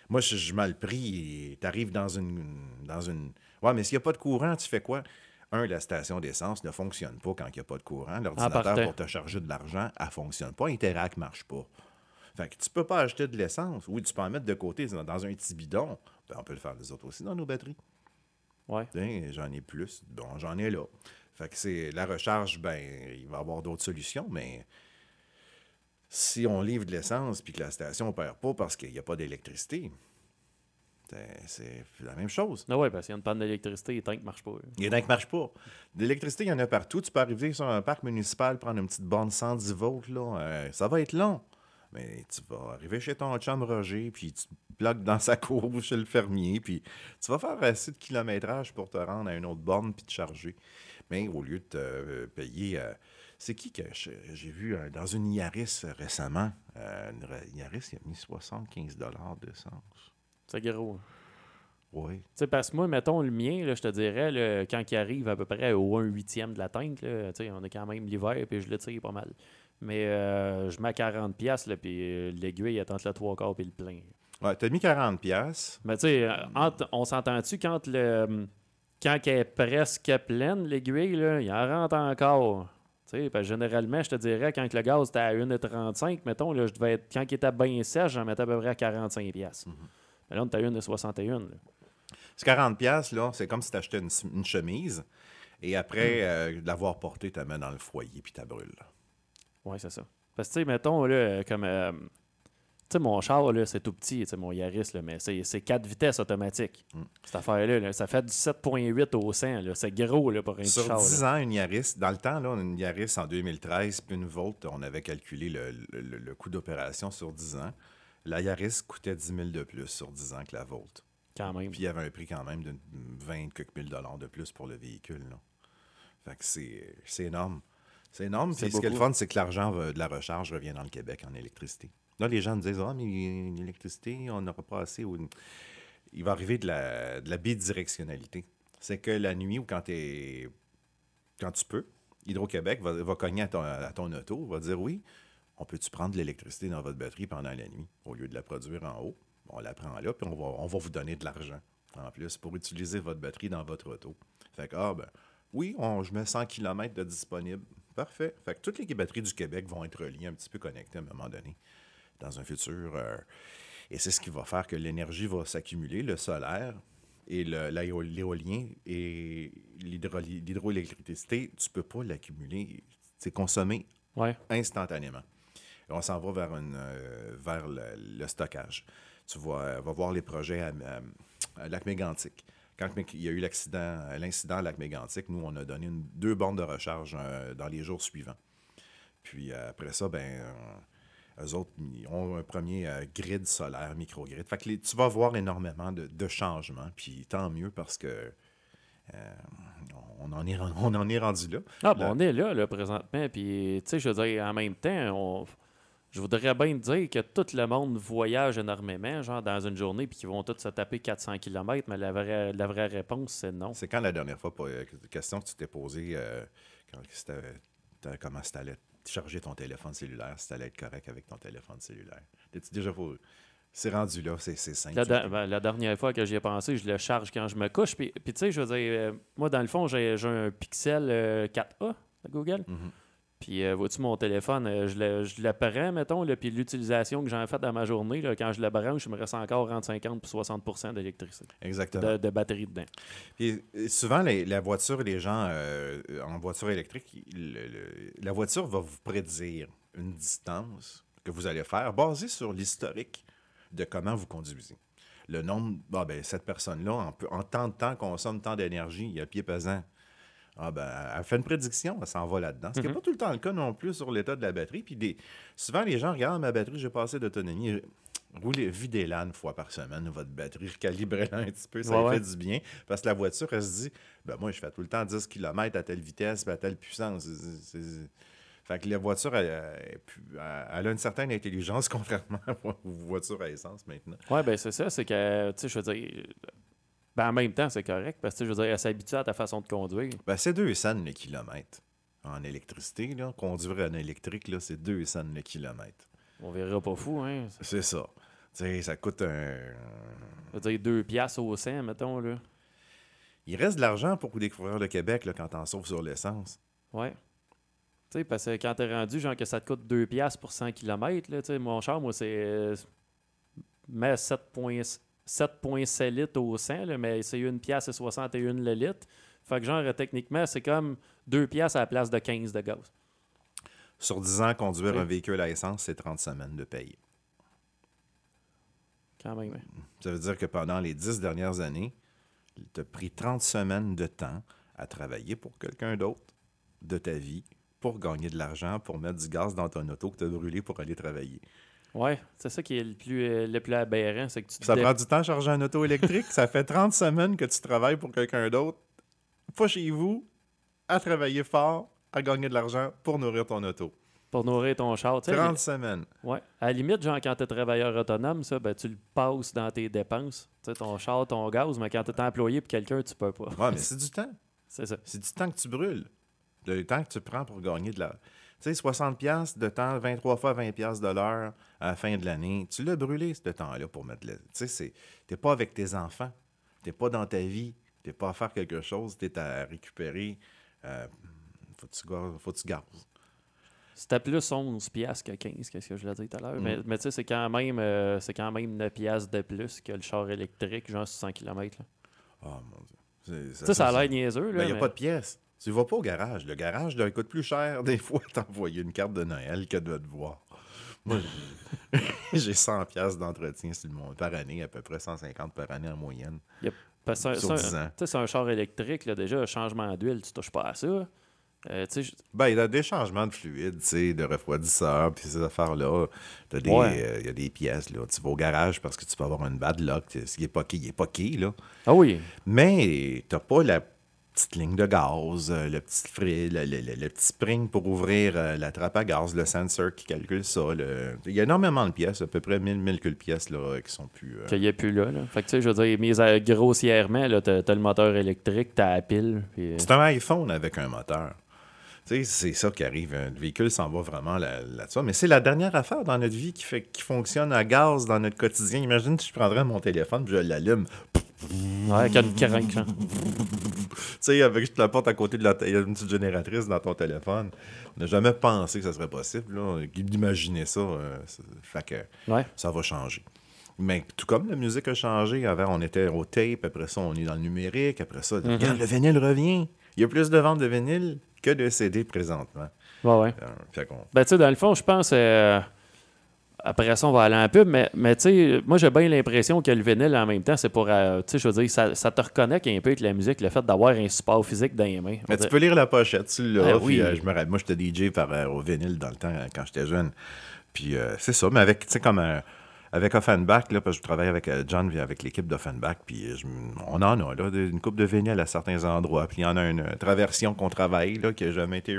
Moi, je, je mal pris. Tu arrives dans une, dans une. Ouais, mais s'il n'y a pas de courant, tu fais quoi? Un, la station d'essence ne fonctionne pas quand il n'y a pas de courant. L'ordinateur pour te charger de l'argent, elle ne fonctionne pas. Interact ne marche pas. Fait que tu peux pas acheter de l'essence. Oui, tu peux en mettre de côté dans, un petit bidon. Ben, on peut le faire les autres aussi dans nos batteries. Ouais. J'en ai plus. Bon, j'en ai là. Fait que c'est la recharge, ben, il va y avoir d'autres solutions, mais si on livre de l'essence puis que la station ne perd pas parce qu'il n'y a pas d'électricité, c'est- c'est la même chose. Ah ouais, parce qu'il y a une panne d'électricité, les tanks ne marchent pas. là. Il y en a qui ne marchent pas. L'électricité, il y en a partout. Tu peux arriver sur un parc municipal, prendre une petite borne 110 volts, là. euh, ça va être long. Mais tu vas arriver chez ton chum Roger, puis tu te bloques dans sa cour chez le fermier, puis tu vas faire assez de kilométrage pour te rendre à une autre borne puis te charger. Mais au lieu de te euh, payer... euh, c'est qui que j'ai vu euh, dans une Yaris euh, récemment? euh, une Yaris, il a mis 75 d'essence. C'est gros. Oui. Tu sais, parce que moi, mettons le mien, là, je te dirais, là, quand il arrive à peu près au 1 huitième de la là, sais, on est quand même l'hiver, puis je le tire pas mal. Mais euh, je mets à 40$, piastres, là, puis l'aiguille, tente le trois quarts, puis le plein. Ouais, t'as mis 40 pièces. Mais tu sais, on s'entend-tu quand le quand elle est presque pleine, l'aiguille, il en rentre encore? Tu sais, parce que généralement, je te dirais, quand le gaz était à 1,35, mettons, là, je devais être, quand il était bien sèche, j'en mettais à peu près à 45$. piastres. Mais là, on est à 1,61. là. C'est 40 pièces là, c'est comme si tu achetais une, une chemise et après euh, de l'avoir portée, tu la mets dans le foyer puis tu brûles. Oui, c'est ça. Parce que, tu sais, mettons, là, comme. euh, sais, mon char, là, c'est tout petit, mon Yaris, là, mais c'est c'est 4 vitesses automatiques. Cette affaire-là, là, ça fait du 7,8 au 100. là. C'est gros là, pour un petit Sur char. 10 là. ans, une Yaris, dans le temps, là, une Yaris en 2013, puis une Volt, on avait calculé le, le- coût d'opération sur 10 ans. La Yaris coûtait 10 000 de plus sur 10 ans que la Volt. Quand même. Puis il y avait un prix quand même de 20 quelques mille dollars de plus pour le véhicule. Là. Fait que c'est c'est énorme. C'est énorme. C'est Puis ce qui est le fun, c'est que l'argent de la recharge revient dans le Québec en électricité. Là, les gens disent Ah, mais l'électricité, on n'aura pas assez. Il va arriver de la, bidirectionnalité. C'est que la nuit ou quand, quand tu peux, Hydro-Québec va, cogner à ton, auto, va dire Oui, on peut-tu prendre de l'électricité dans votre batterie pendant la nuit au lieu de la produire en haut? On la prend là, puis on va, on va vous donner de l'argent en plus pour utiliser votre batterie dans votre auto. Fait que, ah, ben, oui, on, je mets 100 km de disponible. Parfait. Fait que toutes les batteries du Québec vont être reliées un petit peu connectées à un moment donné, dans un futur. euh, et c'est ce qui va faire que l'énergie va s'accumuler, le solaire et l'éolien et l'hydro- l'hydroélectricité, tu peux pas l'accumuler. C'est consommé Ouais. instantanément. Et on s'en va vers, une, euh, vers le, le stockage. Tu vas, euh, vas voir les projets à, à- à Lac-Mégantic. Quand il y a eu l'accident, l'incident à Lac-Mégantic, nous, on a donné une- deux bornes de recharge euh, dans les jours suivants. Puis après ça, ben, eux autres ils ont un premier euh, grid solaire, microgrid. Fait que les- tu vas voir énormément de, de changements. Puis tant mieux parce que euh, on, en est, on en est rendu là. Ah, bon, Là- on est là, là, présentement. Puis, tu sais, je veux dire, en même temps, on- je voudrais bien dire que tout le monde voyage énormément, genre dans une journée, puis qu'ils vont tous se taper 400 km, mais la vraie, la vraie réponse, c'est non. C'est quand la dernière fois, pour, euh, question que tu t'es posée, euh, quand c'était- comment tu allais charger ton téléphone cellulaire, si tu allais être correct avec ton téléphone cellulaire? T'es-tu déjà pour... C'est rendu là, c'est c'est simple. La, tu- da- ben, la dernière fois que j'y ai pensé, je le charge quand je me couche. Puis, puis tu sais, je veux dire, euh, moi, dans le fond, j'ai j'ai un Pixel euh, 4A de Google. Mhm. Puis, euh, vois-tu, mon téléphone, euh, je, le, je le prends, mettons, là, puis l'utilisation que j'en fais dans ma journée, là, quand je le branche, il me reste encore entre 50 et 60% d'électricité, Exactement. de, de batterie dedans. Puis, euh, souvent, les- la voiture, les gens euh, en voiture électrique, il- le- le- la voiture va vous prédire une distance que vous allez faire basée sur l'historique de comment vous conduisez. Le nombre, ah ben, cette personne-là, en, tant de temps, consomme tant d'énergie, il y a pied pesant. Ah ben, elle fait une prédiction, elle s'en va là-dedans. Ce qui n'est pas tout le temps le cas non plus sur l'état de la batterie. Puis des, souvent, les gens regardent ma batterie, j'ai passé d'autonomie. Roulez, videz-la une fois par semaine, votre batterie, recalibrez-la un petit peu, ça Ouais, lui ouais. fait du bien. Parce que la voiture, elle se dit, ben moi, je fais tout le temps 10 km à telle vitesse, à telle puissance. Fait que la voiture, elle, elle- elle a une certaine intelligence, contrairement aux voitures à essence maintenant. Ouais, ben c'est ça, c'est que, tu sais, je veux dire, Ben, en même temps, c'est correct parce que je veux dire, elle s'habitue à ta façon de conduire. Ben, c'est deux cents le kilomètre. En électricité, là, conduire en électrique, là, c'est deux cents le kilomètre. On verra pas fou, hein. C'est ça. Tu sais, ça coûte un. Je veux dire, deux piastres au 100, mettons, là. Il reste de l'argent pour découvrir le Québec là, quand t'en sauves sur l'essence. Ouais. Tu sais, parce que quand t'es rendu, genre que ça te coûte 2 piastres pour 100 km, là, tu sais, mon char, moi, c'est... euh, mais 7,7 litres au 100, là, mais c'est une pièce et 61 le litre. Fait que genre, euh, techniquement, c'est comme 2 piastres à la place de 15 de gaz. Sur 10 ans, conduire Oui. un véhicule à essence, c'est 30 semaines de paye. Quand même, hein. Ça veut dire que pendant les 10 dernières années, il t'a pris 30 semaines de temps à travailler pour quelqu'un d'autre de ta vie pour gagner de l'argent, pour mettre du gaz dans ton auto que tu as brûlé pour aller travailler. Ouais, c'est ça qui est le plus, euh, le plus aberrant, c'est que tu te Ça dé- prend du temps à charger un auto électrique. ça fait 30 semaines que tu travailles pour quelqu'un d'autre, pas chez vous, à travailler fort, à gagner de l'argent pour nourrir ton auto. pour nourrir ton char. tu sais, 30 semaines. Ouais. À la limite, genre, quand tu es travailleur autonome, ça, ben, tu le passes dans tes dépenses. Tu sais, ton char, ton gaz, mais quand tu es employé pour quelqu'un, tu peux pas. Ouais, mais c'est du temps. C'est ça. C'est du temps que tu brûles. Le temps que tu prends pour gagner de la. Tu sais, 60$ piastres de temps, 23 fois 20$ piastres de l'heure à la fin de l'année. Tu l'as brûlé, ce temps-là, pour mettre le. Tu sais, t'es pas avec tes enfants. T'es pas dans ta vie. T'es pas à faire quelque chose. T'es à récupérer. Euh, faut que tu faut que tu gazes. C'était plus 11 piastres que 15, qu'est-ce que je l'ai dit tout à l'heure. Mm. Mais, mais tu sais, c'est quand, même, euh, c'est quand même 9 piastres de plus que le char électrique, genre sur 100 km. Oh mon Dieu. Sais, ça a l'air niaiseux. Il Là, n'y a mais- pas de pièces. Tu vas pas au garage. Le garage, il coûte plus cher des fois d'envoyer une carte de Noël que de te voir. Moi, j'ai- j'ai 100 pièces d'entretien sur le monde par année, à peu près 150 par année en moyenne. Parce que c'est un- 10 c'est un- ans. tu sais, c'est un char électrique, là, déjà, changement d'huile, tu touches pas à ça. Euh, Ben, il y a des changements de fluide, de refroidisseur, puis ces affaires-là. Ouais. euh, Il y a des pièces, là. Tu vas au garage parce que tu peux avoir une bad luck. S'il est poqué, il est poqué, là. Ah oui, Mais t'as pas la petite ligne de gaz, euh, le petit fri- le, le- le- le petit spring pour ouvrir euh, la trappe à gaz, le sensor qui calcule ça. le- Il y a énormément de pièces, à peu près 1000, 1000 quelques pièces là, qui sont plus. euh, qu'il n'y a plus là, là. Fait que tu sais, je veux dire, mis à- grossièrement, là, t'as, t'as le moteur électrique, t'as la pile. puis, C'est un iPhone avec un moteur. Tu sais, c'est ça qui arrive. Un véhicule s'en va vraiment là- là-dessus. Mais c'est la dernière affaire dans notre vie qui, fait, qui fonctionne à gaz dans notre quotidien. Imagine si je prendrais mon téléphone et je l'allume. Ouais, avec une genre. Tu sais, avec je te la porte à côté de la. Il y a une petite génératrice dans ton téléphone. On n'a jamais pensé que ça serait possible, là, d'imaginer ça. euh, fait que Ouais. ça va changer. Mais tout comme la musique a changé, avant on était au tape, après ça on est dans le numérique, après ça, regarde, le vinyle revient. Il y a plus de ventes de vinyle que de CD présentement. Ouais, ouais. Euh, fait qu'on- Ben, tu sais, dans le fond, je pense. euh, après ça, on va aller en pub, mais, mais tu sais, moi, j'ai bien l'impression que le vinyle, en même temps, c'est pour. euh, tu sais, je veux dire, ça, ça te reconnecte un peu avec la musique, le fait d'avoir un support physique dans les mains. Mais tu peux lire la pochette, tu l'as. Ah oui. euh, je me rappelle, moi, j'étais DJ par, euh, au vinyle dans le temps, quand j'étais jeune. Puis c'est ça, mais avec, tu sais, comme un- avec Offenbach, là, parce que je travaille avec John, avec l'équipe d'Offenbach, puis je on en a, là, une coupe de vinyle à certains endroits. Puis il y en a une traversion qu'on travaille, là, qui n'a jamais été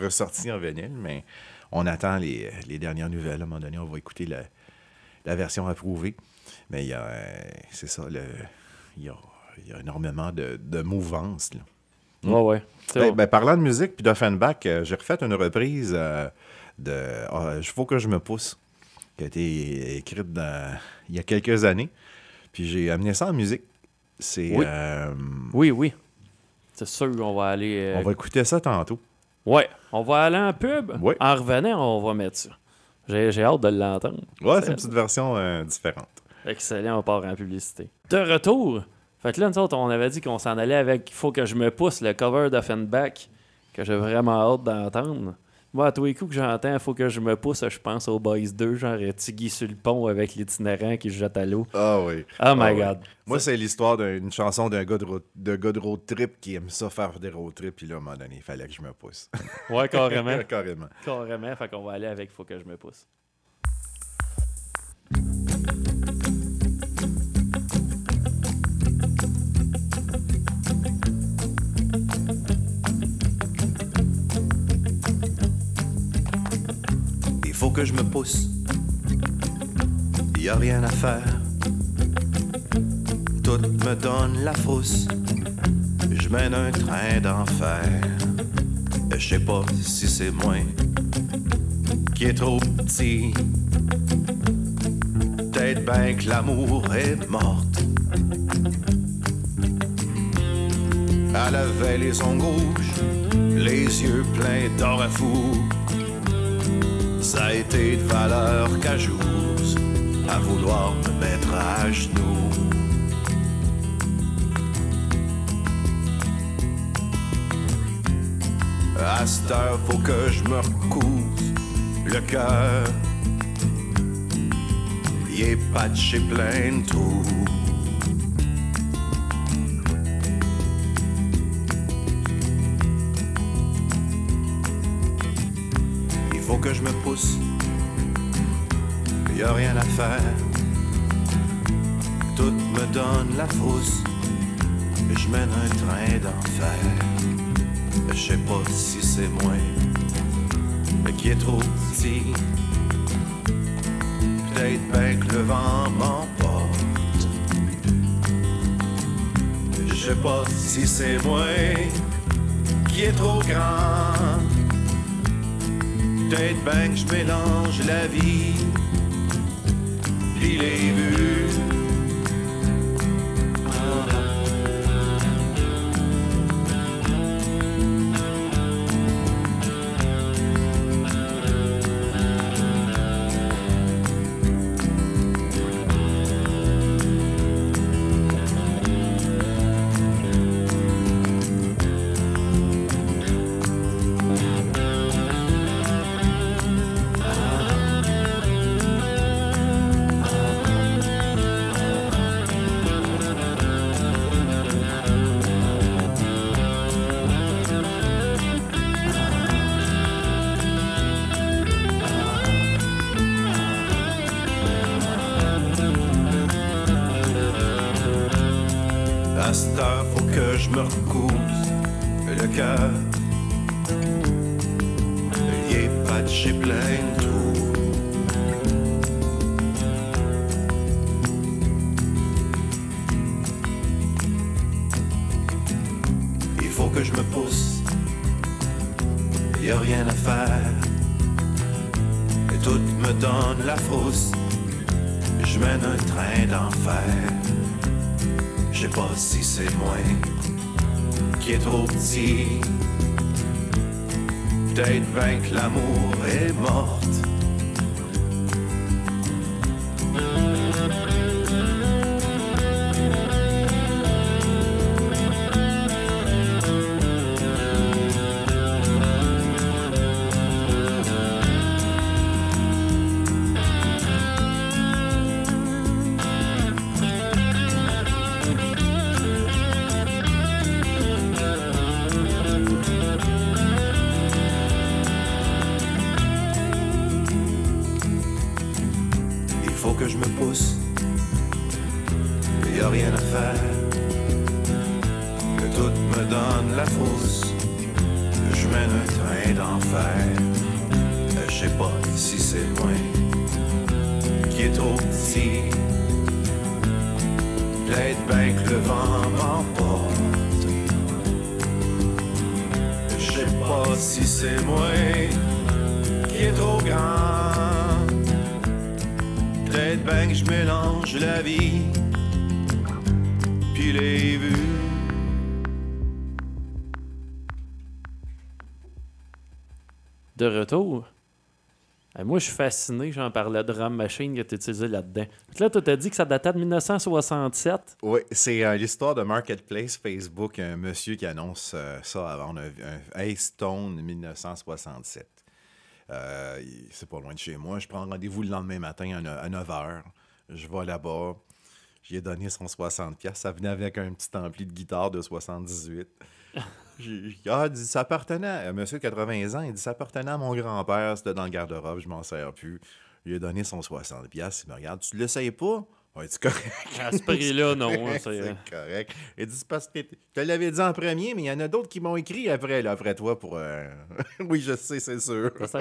ressortie en vinyle, mais on attend les, les dernières nouvelles. À un moment donné, on va écouter la, la version approuvée. Mais il y a, euh, c'est ça, le- il y a, il y a énormément de, de mouvance, là. Ouais, ouais. Ben, ben, parlant de musique puis d'Offenbach, euh, j'ai refait une reprise euh, de Il faut que je me pousse, qui a été écrite dans- il y a quelques années. Puis j'ai amené ça en musique. C'est, Oui. euh, Oui, oui. C'est sûr qu'on va aller. euh, on va écouter ça tantôt. Ouais, on va aller en pub? Ouais. En revenant, on va mettre ça. J'ai j'ai hâte de l'entendre. Ouais, c'est une petite version euh, différente. Excellent, on part en publicité. De retour. Fait que là, nous autres, on avait dit qu'on s'en allait avec Faut que je me pousse, le cover d'Offenbach, que j'ai vraiment hâte d'entendre. Moi, à tous les coups que j'entends, Faut que je me pousse, je pense aux Boys 2, genre Tiggy sur le pont avec l'itinérant qui se jette à l'eau. Ah oui. Oh my Ah god. Moi, c'est l'histoire d'une chanson d'un gars, de road, de gars de road trip qui aime ça faire des road trips. Puis là, à un moment donné, il fallait que je me pousse. Ouais, carrément. Carrément. carrément. Fait qu'on va aller avec Faut que je me pousse. Je me pousse. Y a rien à faire. Tout tout me donne la frousse. Je mène un train d'enfer. Je sais pas si c'est moi qui est trop petit. Peut-être bien que l'amour est morte. Elle avait les ongles rouges, les yeux pleins d'or à fou. Ça a été de valeur qu'à à vouloir me mettre à genoux. À cette heure, faut que je me recouse le cœur. Il est patché plein de trous. Je me pousse y a rien à faire. Tout me donne la frousse, je mène un train d'enfer. Je sais pas si c'est moi, mais qui est trop petit. Peut-être bien que le vent m'emporte. Je sais pas si c'est moi qui est trop grand tête bang, je mélange la vie, puis les vues. par cause de la. Peut-être bien que je mélange la vie il est vu. de retour. Euh, moi, je suis fasciné, j'en parlais de Drum Machine que tu utilisé là-dedans. Là, tu as dit que ça datait de 1967. Oui, c'est euh, l'histoire de Marketplace Facebook, un monsieur qui annonce euh, ça avant un, un Stone 1967. C'est pas loin de chez moi. Je prends rendez-vous le lendemain matin à 9h. Je vais là-bas. J'y ai donné son 60$. Ça venait avec un petit ampli de guitare de 78. Ah, dit, ça appartenait, monsieur de 80 ans, il dit, ça appartenait à mon grand-père, c'était dans le garde-robe, je m'en sers plus. Il a donné son 60$, il me regarde, tu l'essayes pas? Ouais, c'est correct. À ce prix-là, non. c'est- c'est correct. Il dit, parce que je te l'avais dit en premier, mais il y en a d'autres qui m'ont écrit après, là, après toi pour. euh, oui, je sais, c'est sûr. C'est pour ça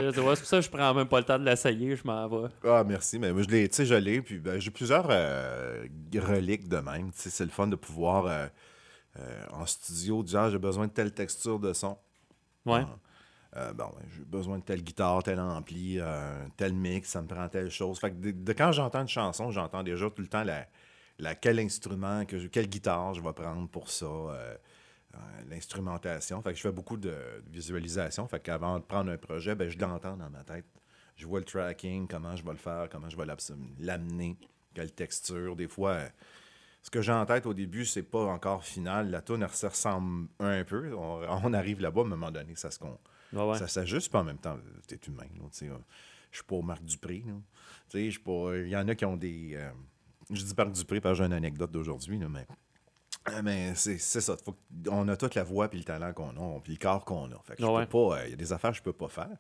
que je prends même pas le temps de l'essayer, je m'en vais. Ah, merci, mais moi, je l'ai, tu sais, je l'ai, puis ben, j'ai plusieurs euh, reliques de même. Tu sais, c'est le fun de pouvoir, euh, euh, en studio, dire, ah, j'ai besoin de telle texture de son. Ouais. Ah. Euh, bon, ben, j'ai besoin de telle guitare, tel ampli, euh, tel mix, ça me prend telle chose. Fait que de, quand j'entends une chanson, j'entends déjà tout le temps la, quel instrument, quelle guitare je vais prendre pour ça, euh, l'instrumentation. Fait que je fais beaucoup de, visualisation. Fait qu'avant de prendre un projet, ben, je l'entends dans ma tête. Je vois le tracking, comment je vais le faire, comment je vais l'amener, quelle texture. Des fois, ce que j'ai en tête au début, c'est pas encore final. La tune ressemble un peu. On, arrive là-bas, à un moment donné, ça se con- Ouais. ça s'ajuste, puis en même temps, tu es humain. euh, Je suis pas Marc Dupré. pas. Il y en a qui ont des. euh, je dis Marc Dupré parce que j'ai une anecdote d'aujourd'hui, mais. euh, Mais c'est ça. Faut on a toute la voix puis le talent qu'on a, puis le corps qu'on a. Fait que je Ouais. peux pas. euh, Il y a des affaires que je peux pas faire.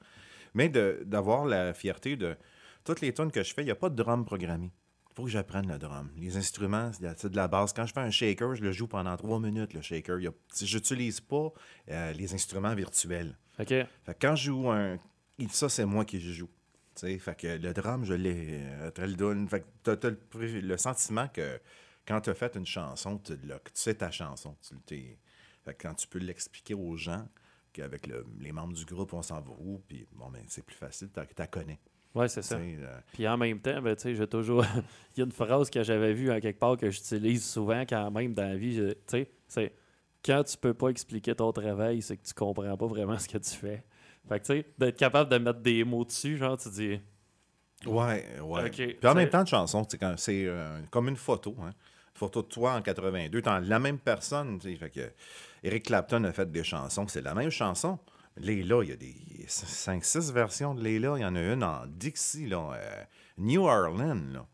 Mais d'avoir la fierté de. Toutes les tunes que je fais, il n'y a pas de drum programmé. Il faut que j'apprenne le drum. Les instruments, c'est de la base. Quand je fais un shaker, je le joue pendant trois minutes, le shaker. N'utilise pas euh, les instruments virtuels. OK. Fait que quand je joue un. Ça, c'est moi qui joue. Tu sais, fait que le drum, je l'ai. euh, le donne. Fait que t'as, le, le sentiment que quand tu as fait une chanson, tu, sais ta chanson. Tu, fait que quand tu peux l'expliquer aux gens, qu'avec le- les membres du groupe, on s'en va où, puis bon, ben, c'est plus facile, tu la connais. Ouais, c'est ça. euh, Puis en même temps, ben, j'ai toujours. Il y a une phrase que j'avais vue à quelque part que j'utilise souvent quand même dans la vie. je- Tu sais, c'est quand tu peux pas expliquer ton travail, c'est que tu comprends pas vraiment ce que tu fais. Fait que tu sais, d'être capable de mettre des mots dessus, genre, tu dis. Ouais, ouais. Puis en même temps, de chanson, c'est euh, comme une photo. Hein. Une photo de toi en 82, t'es la même personne. Fait que Eric Clapton a fait des chansons, c'est la même chanson. Leila, il y a des 5-6 versions de Leila. Il y en a une en Dixie, là, euh, New Orleans. Là.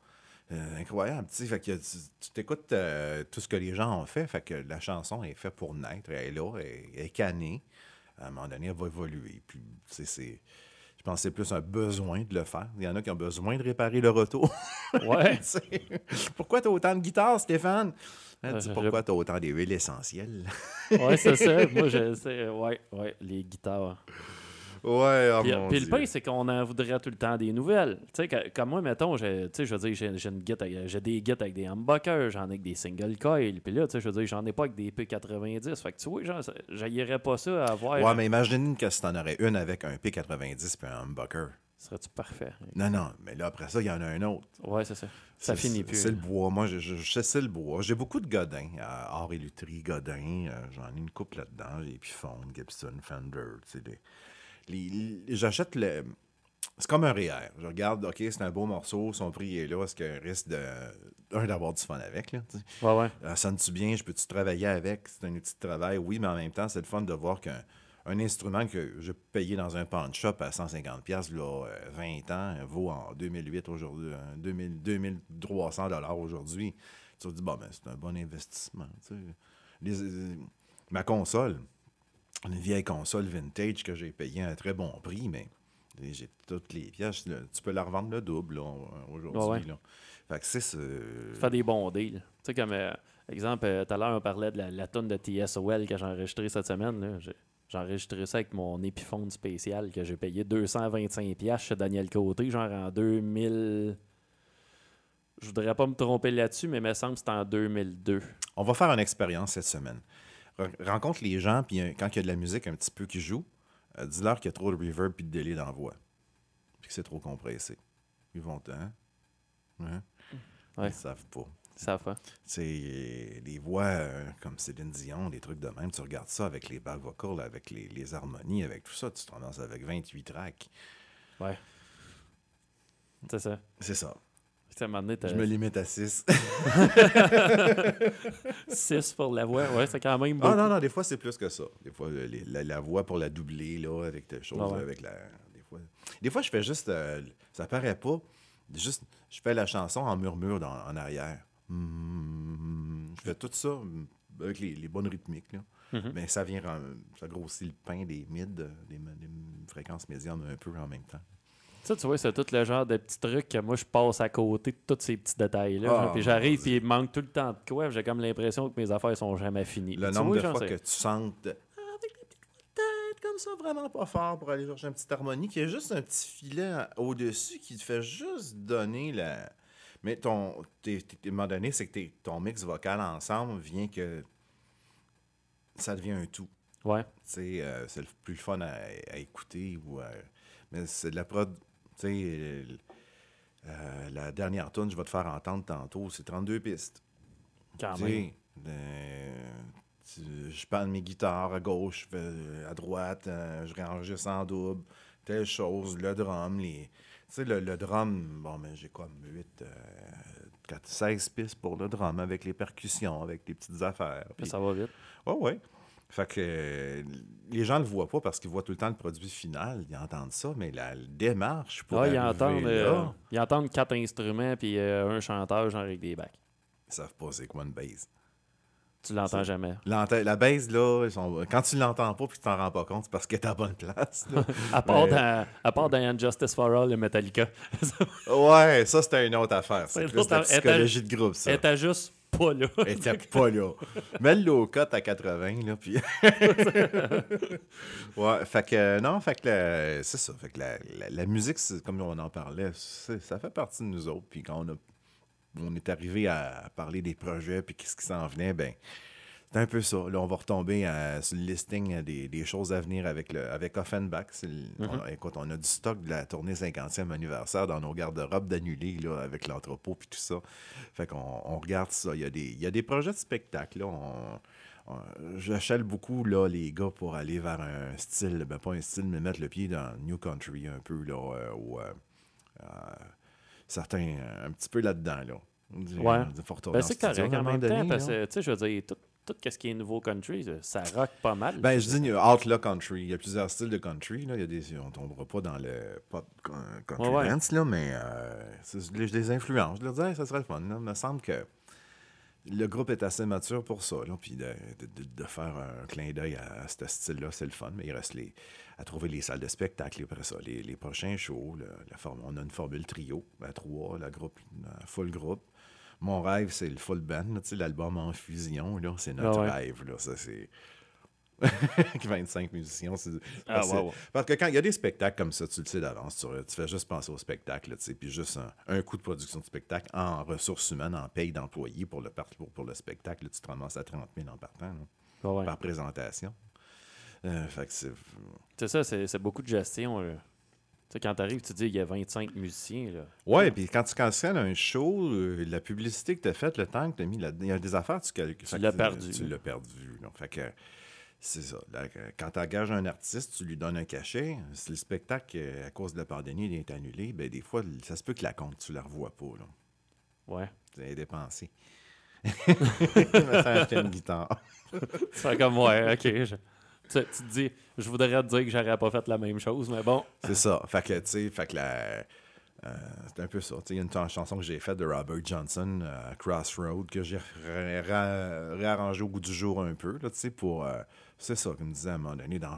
Euh, incroyable. Fait que tu tu t'écoutes euh, tout ce que les gens ont fait. Fait que la chanson est faite pour naître. Elle est là, elle, est canée. À un moment donné, elle va évoluer. Puis, c'est. Je pense que c'est plus un besoin de le faire. Il y en a qui ont besoin de réparer leur auto. Ouais. Pourquoi tu as autant de guitares, Stéphane? Hein, pourquoi tu as autant d'huiles essentielles? ouais, c'est ça. Moi, je sais. Ouais, ouais, les guitares. ouais, oh Puis, mon puis le pire, c'est qu'on en voudrait tout le temps des nouvelles. Tu sais, comme moi, mettons, je veux dire, j'ai j'ai une j'ai des guides avec des humbuckers, j'en ai avec des single coil. Puis là, tu sais, je veux dire, j'en ai pas avec des P90. Fait que tu vois, genre, j'aillerais pas ça à avoir. Ouais, mais imagine que si t'en aurais une avec un P90 puis un humbucker. Serait-tu parfait? Non, non, mais là, après ça, il y en a un autre. Ouais, c'est ça. Ça finit plus. C'est le bois. Moi, je, je, je sais c'est le bois. J'ai beaucoup de Godin. Euh, Art et Lutherie, Godin. euh, J'en ai une couple là-dedans. J'ai Epiphone, Gibson, Fender. les- les- J'achète le. C'est comme un REER. Je regarde, OK, c'est un beau morceau, son prix est là. Est-ce qu'il y a un risque de. Un, d'avoir du fun avec, là. tu sais? Ouais, ouais. Euh, Sonne-tu bien? Je peux-tu travailler avec? C'est un outil de travail, oui, mais en même temps, c'est le fun de voir qu'un un instrument que je payais dans un pawn shop à 150$ là, euh, 20 ans euh, vaut en 2008 aujourd'hui, euh, 2000 2300$ dollars aujourd'hui. Tu te dis, bon, ben, c'est un bon investissement. tu sais. Les- euh, ma console, une vieille console vintage que j'ai payée à un très bon prix, mais j'ai toutes les pièces. là, tu peux la revendre le double là, aujourd'hui. Ouais, là. Fait que c'est ce. Fais des bons deals. Tu sais, comme euh, exemple, euh, tout à l'heure, on parlait de la, la tonne de TSOL que j'ai enregistrée cette semaine. là. J'ai enregistré ça avec mon Epiphone spécial que j'ai payé 225$ chez Daniel Côté, genre en 2000. Je voudrais pas me tromper là-dessus, mais il me semble que c'était en 2002. On va faire une expérience cette semaine. Re- rencontre les gens, puis quand il y a de la musique un petit peu qui joue, euh, dis-leur qu'il y a trop de reverb puis de délai dans la voix. Puis que c'est trop compressé. Ils vont, hein? Hein? Ouais. Ils savent pas. Ça. C'est des voix euh, comme Céline Dion, des trucs de même. Tu regardes ça avec les back vocals, avec les, les harmonies, avec tout ça. Tu te rends avec 28 tracks. Ouais. C'est ça. C'est ça. Je me limite à 6. 6 pour la voix. Ouais, c'est quand même beaucoup. Ah non, non, des fois, c'est plus que ça. Des fois, les- la, la voix pour la doubler, là, avec des choses, Ah ouais. avec la... Des fois, des fois, je fais juste... euh, ça paraît pas. Juste, je fais la chanson en murmure dans- en arrière. Mm, je fais tout ça mm, avec les, les bonnes rythmiques, là. Mhm. Mais ça vient... Ça grossit le pain des mids, des, des fréquences médianes un peu en même temps. Ça, tu vois, c'est tout le genre de petits trucs que moi, je passe à côté de tous ces petits détails-là. Ah, puis j'arrive, puis il me manque tout le temps de quoi. J'ai comme l'impression que mes affaires sont jamais finies. Le nombre vois, de fois que tu sens de- Ah, avec des petites têtes comme ça, vraiment pas fort pour aller chercher une petite harmonie, qui a juste un petit filet au-dessus qui te fait juste donner la. Mais ton. t'es- t'es- À un moment donné, c'est que t'es- ton mix vocal ensemble vient que. Ça devient un tout. Ouais. Tu sais, euh, c'est le plus le fun à, à écouter. Ou, euh, mais c'est de la prod. Tu sais, euh, euh, la dernière tune je vais te faire entendre tantôt, c'est 32 pistes. Quand Tu même. sais, euh, tu- je parle mes guitares à gauche, fais à droite, euh, je réenregistre en double, telle chose, le drum, les. Sais, le, le drum, bon, mais j'ai comme 8, 4, 16 pistes pour le drum avec les percussions, avec les petites affaires. Puis ça va vite. Oh, ouais. Fait que euh, les gens le voient pas parce qu'ils voient tout le temps le produit final. Ils entendent ça, mais la démarche pour Ah, ils entendent, là, euh, ils entendent quatre instruments puis euh, un chanteur, genre avec des bacs. ils savent pas c'est quoi une base. Tu l'entends jamais. La base, là, sont- quand tu l'entends pas puis tu t'en rends pas compte, c'est parce qu'elle est à bonne place. là. À part, Mais- dans, à part dans Justice for All, le Metallica. ouais, ça, c'était une autre affaire. C'est plus la psychologie de groupe, ça. Elle juste pas là. Elle était pas là. Mets le low cut à 80, là, puis... ouais, fait que, non, fait que c'est ça. Fait que la, la- la musique, c'est- comme on en parlait, ça fait partie de nous autres. Puis quand on, a, on est arrivé à parler des projets, puis qu'est-ce qui s'en venait, ben c'est un peu ça. Là, on va retomber à- sur le listing des, des choses à venir avec, le, avec Offenbach. Le- on- écoute, on a du stock de la tournée 50e anniversaire dans nos garde-robes d'annulés, là, avec l'entrepôt puis tout ça. Fait qu'on on regarde ça. Il y, a des, il y a des projets de spectacle, là. On, J'achète beaucoup, là, les gars, pour aller vers un style, ben pas un style, mais mettre le pied dans New Country un peu, là, euh, ou euh, euh, certains, euh, un petit peu là-dedans, là. Du- Ouais. Ben, en c'est correct en même temps, parce que, tu sais, je veux dire, tout, tout ce qui est nouveau country, ça rock pas mal. Ben, je dis Outlaw Country. Il y a plusieurs styles de country. Là. Il y a des, on ne tombera pas dans le pop country Ouais, ouais. dance, là, mais euh, c'est- je les- influence. Je leur dis, Hey, ça serait le fun. là. Il me semble que le groupe est assez mature pour ça. Là, puis de, de- de- de faire un clin d'œil à, à ce style-là, c'est le fun. Mais il reste les, à trouver les salles de spectacle après ça. Les, les prochains shows, le- la forme, on a une formule trio à trois, la groupe, la full groupe. Mon rêve, c'est le full band, l'album en fusion, là, c'est notre Ah ouais. rêve. Là, ça, c'est... 25 musiciens. c'est- Ah, parce, que- wow. parce que quand il y a des spectacles comme ça, tu le sais d'avance, tu, tu fais juste penser au spectacle, puis juste un, un coût de production de spectacle en ressources humaines, en paye d'employés pour le, pour, pour le spectacle, tu te ramasses à 30 000 en partant, là, ouais. par présentation. Euh, fait que c'est... C'est ça, c'est c'est beaucoup de gestion. là. Tu sais, quand t'arrives, tu dis il y a 25 musiciens. Là. Ouais, puis quand tu cancelles un show, euh, la publicité que tu as faite, le temps que tu as mis là il y a des affaires, tu calcules. Tu l'as perdu. Tu l'as perdu. Fait que c'est ça. Là, quand tu engages un artiste, tu lui donnes un cachet. Si le spectacle, euh, à cause de la pandémie, il est annulé, ben des fois, ça se peut que la compte, tu la revois pas. Là. Ouais. Tu dépensé. M'a fait acheter une guitare. C'est comme, ouais, ok. je- tu, te dis, je voudrais te dire que j'aurais pas fait la même chose, mais bon. C'est ça. Fait que, tu sais, fait que euh, c'est un peu ça. Il y a une ch- chanson que j'ai faite de Robert Johnson, euh, Crossroad, que j'ai ré- ré- réarrangé au goût du jour un peu, là, pour. euh, c'est ça, comme me disait à un moment donné, dans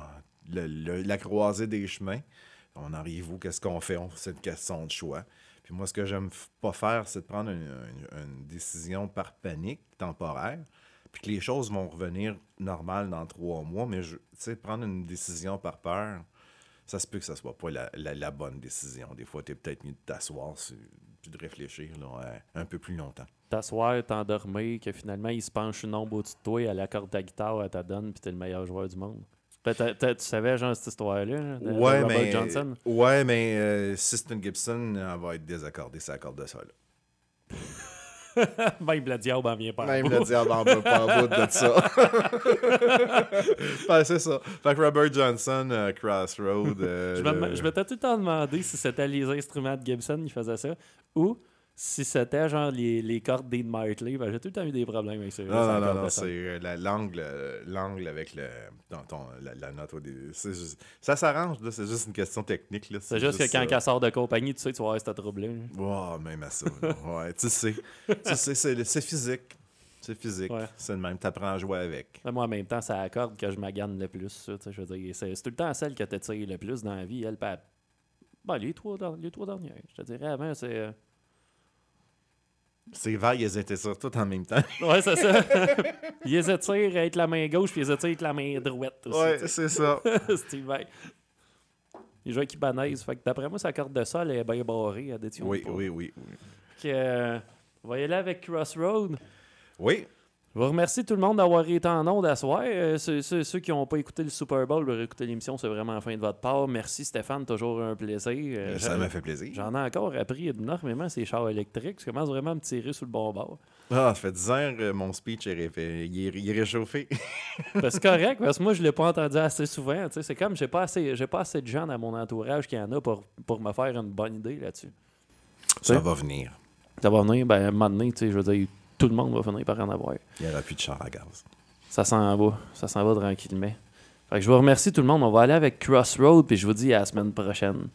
la croisée des chemins. On arrive où? Qu'est-ce qu'on fait? On- une question de choix. Puis moi, ce que j'aime pas faire, c'est de prendre une décision par panique temporaire, puis que les choses vont revenir normales dans trois mois, mais tu sais, prendre une décision par peur, ça se peut que ça soit pas la, la- la bonne décision. Des fois, tu es peut-être mieux de t'asseoir puis de réfléchir là, euh, un peu plus longtemps. T'asseoir, t'endormir, que finalement, il se penche une ombre au-dessus de toi, elle accorde ta guitare, elle te donne, puis t'es le meilleur joueur du monde. T'as- t'as- tu savais, genre, cette histoire-là, là, de, de Ouais, mais, Johnson? ouais, mais euh, Gibson, elle va être désaccordée, ça accorde de ça. Même le diable en vient pas. Même le diable en veut pas en bout de ça. Ben, c'est ça. Fait que Robert Johnson, euh, Crossroad. euh, Je me le- je m'étais tout le temps demandé si c'était les instruments de Gibson qui faisaient ça ou si c'était genre les, les cordes d'Ian Martley. Ben, j'ai tout le temps eu des problèmes avec ça. Non, non, non, non, c'est euh, la- l'angle, euh, l'angle avec le, ton, la, la note au début. C'est juste- ça s'arrange, c'est juste une question technique. C'est juste que quand elle sort de compagnie, tu sais, tu vas avoir ce trouble-là. Wow, même à ça. ouais, tu sais. tu sais, c'est, c'est physique. C'est physique. Ouais. C'est le même. T'apprends à jouer avec. Moi, en même temps, ça accorde que je magane le plus. ça, tu sais, je veux dire, c'est c'est tout le temps celle que tu tires le plus dans la vie. Elle, Ben, les trois, les trois dernières. Je te dirais, avant, c'est. Ces vagues, elles étaient sur tout en même temps. Ouais, c'est ça. ils étirent avec la main gauche, puis ils étirent avec la main droite aussi. ouais, c'est ça. Steve Vai. Il joue avec Ibanez. Fait que d'après moi, sa carte de sol est bien barrée à détient. Oui, oui, oui. oui. Fait que, euh, on va y aller avec Crossroad. Oui, Je vous remercie tout le monde d'avoir été en ondes à soir. Euh, ceux, ceux- ceux qui n'ont pas écouté le Super Bowl, leur écouter l'émission, c'est vraiment la fin de votre part. Merci Stéphane, toujours un plaisir. Euh, ça j'en- m'a fait plaisir. J'en ai encore appris énormément ces chars électriques. Je commence vraiment à me tirer sur le bon bord. Ah, ça fait 10 heures, euh, mon speech est, il est, il est réchauffé. Ben, c'est correct, parce que moi, je l'ai pas entendu assez souvent. C'est comme, j'ai pas assez, j'ai pas assez de gens dans mon entourage qui en a pour, pour me faire une bonne idée là-dessus. ça va venir. Ça va venir, ben, à un moment donné, tu sais, je veux dire, tout le monde va finir par en avoir. Il n'y aura plus de char à gaz. Ça s'en va. Ça s'en va tranquillement. Fait que je vous remercie tout le monde. On va aller avec Crossroad, puis je vous dis à la semaine prochaine.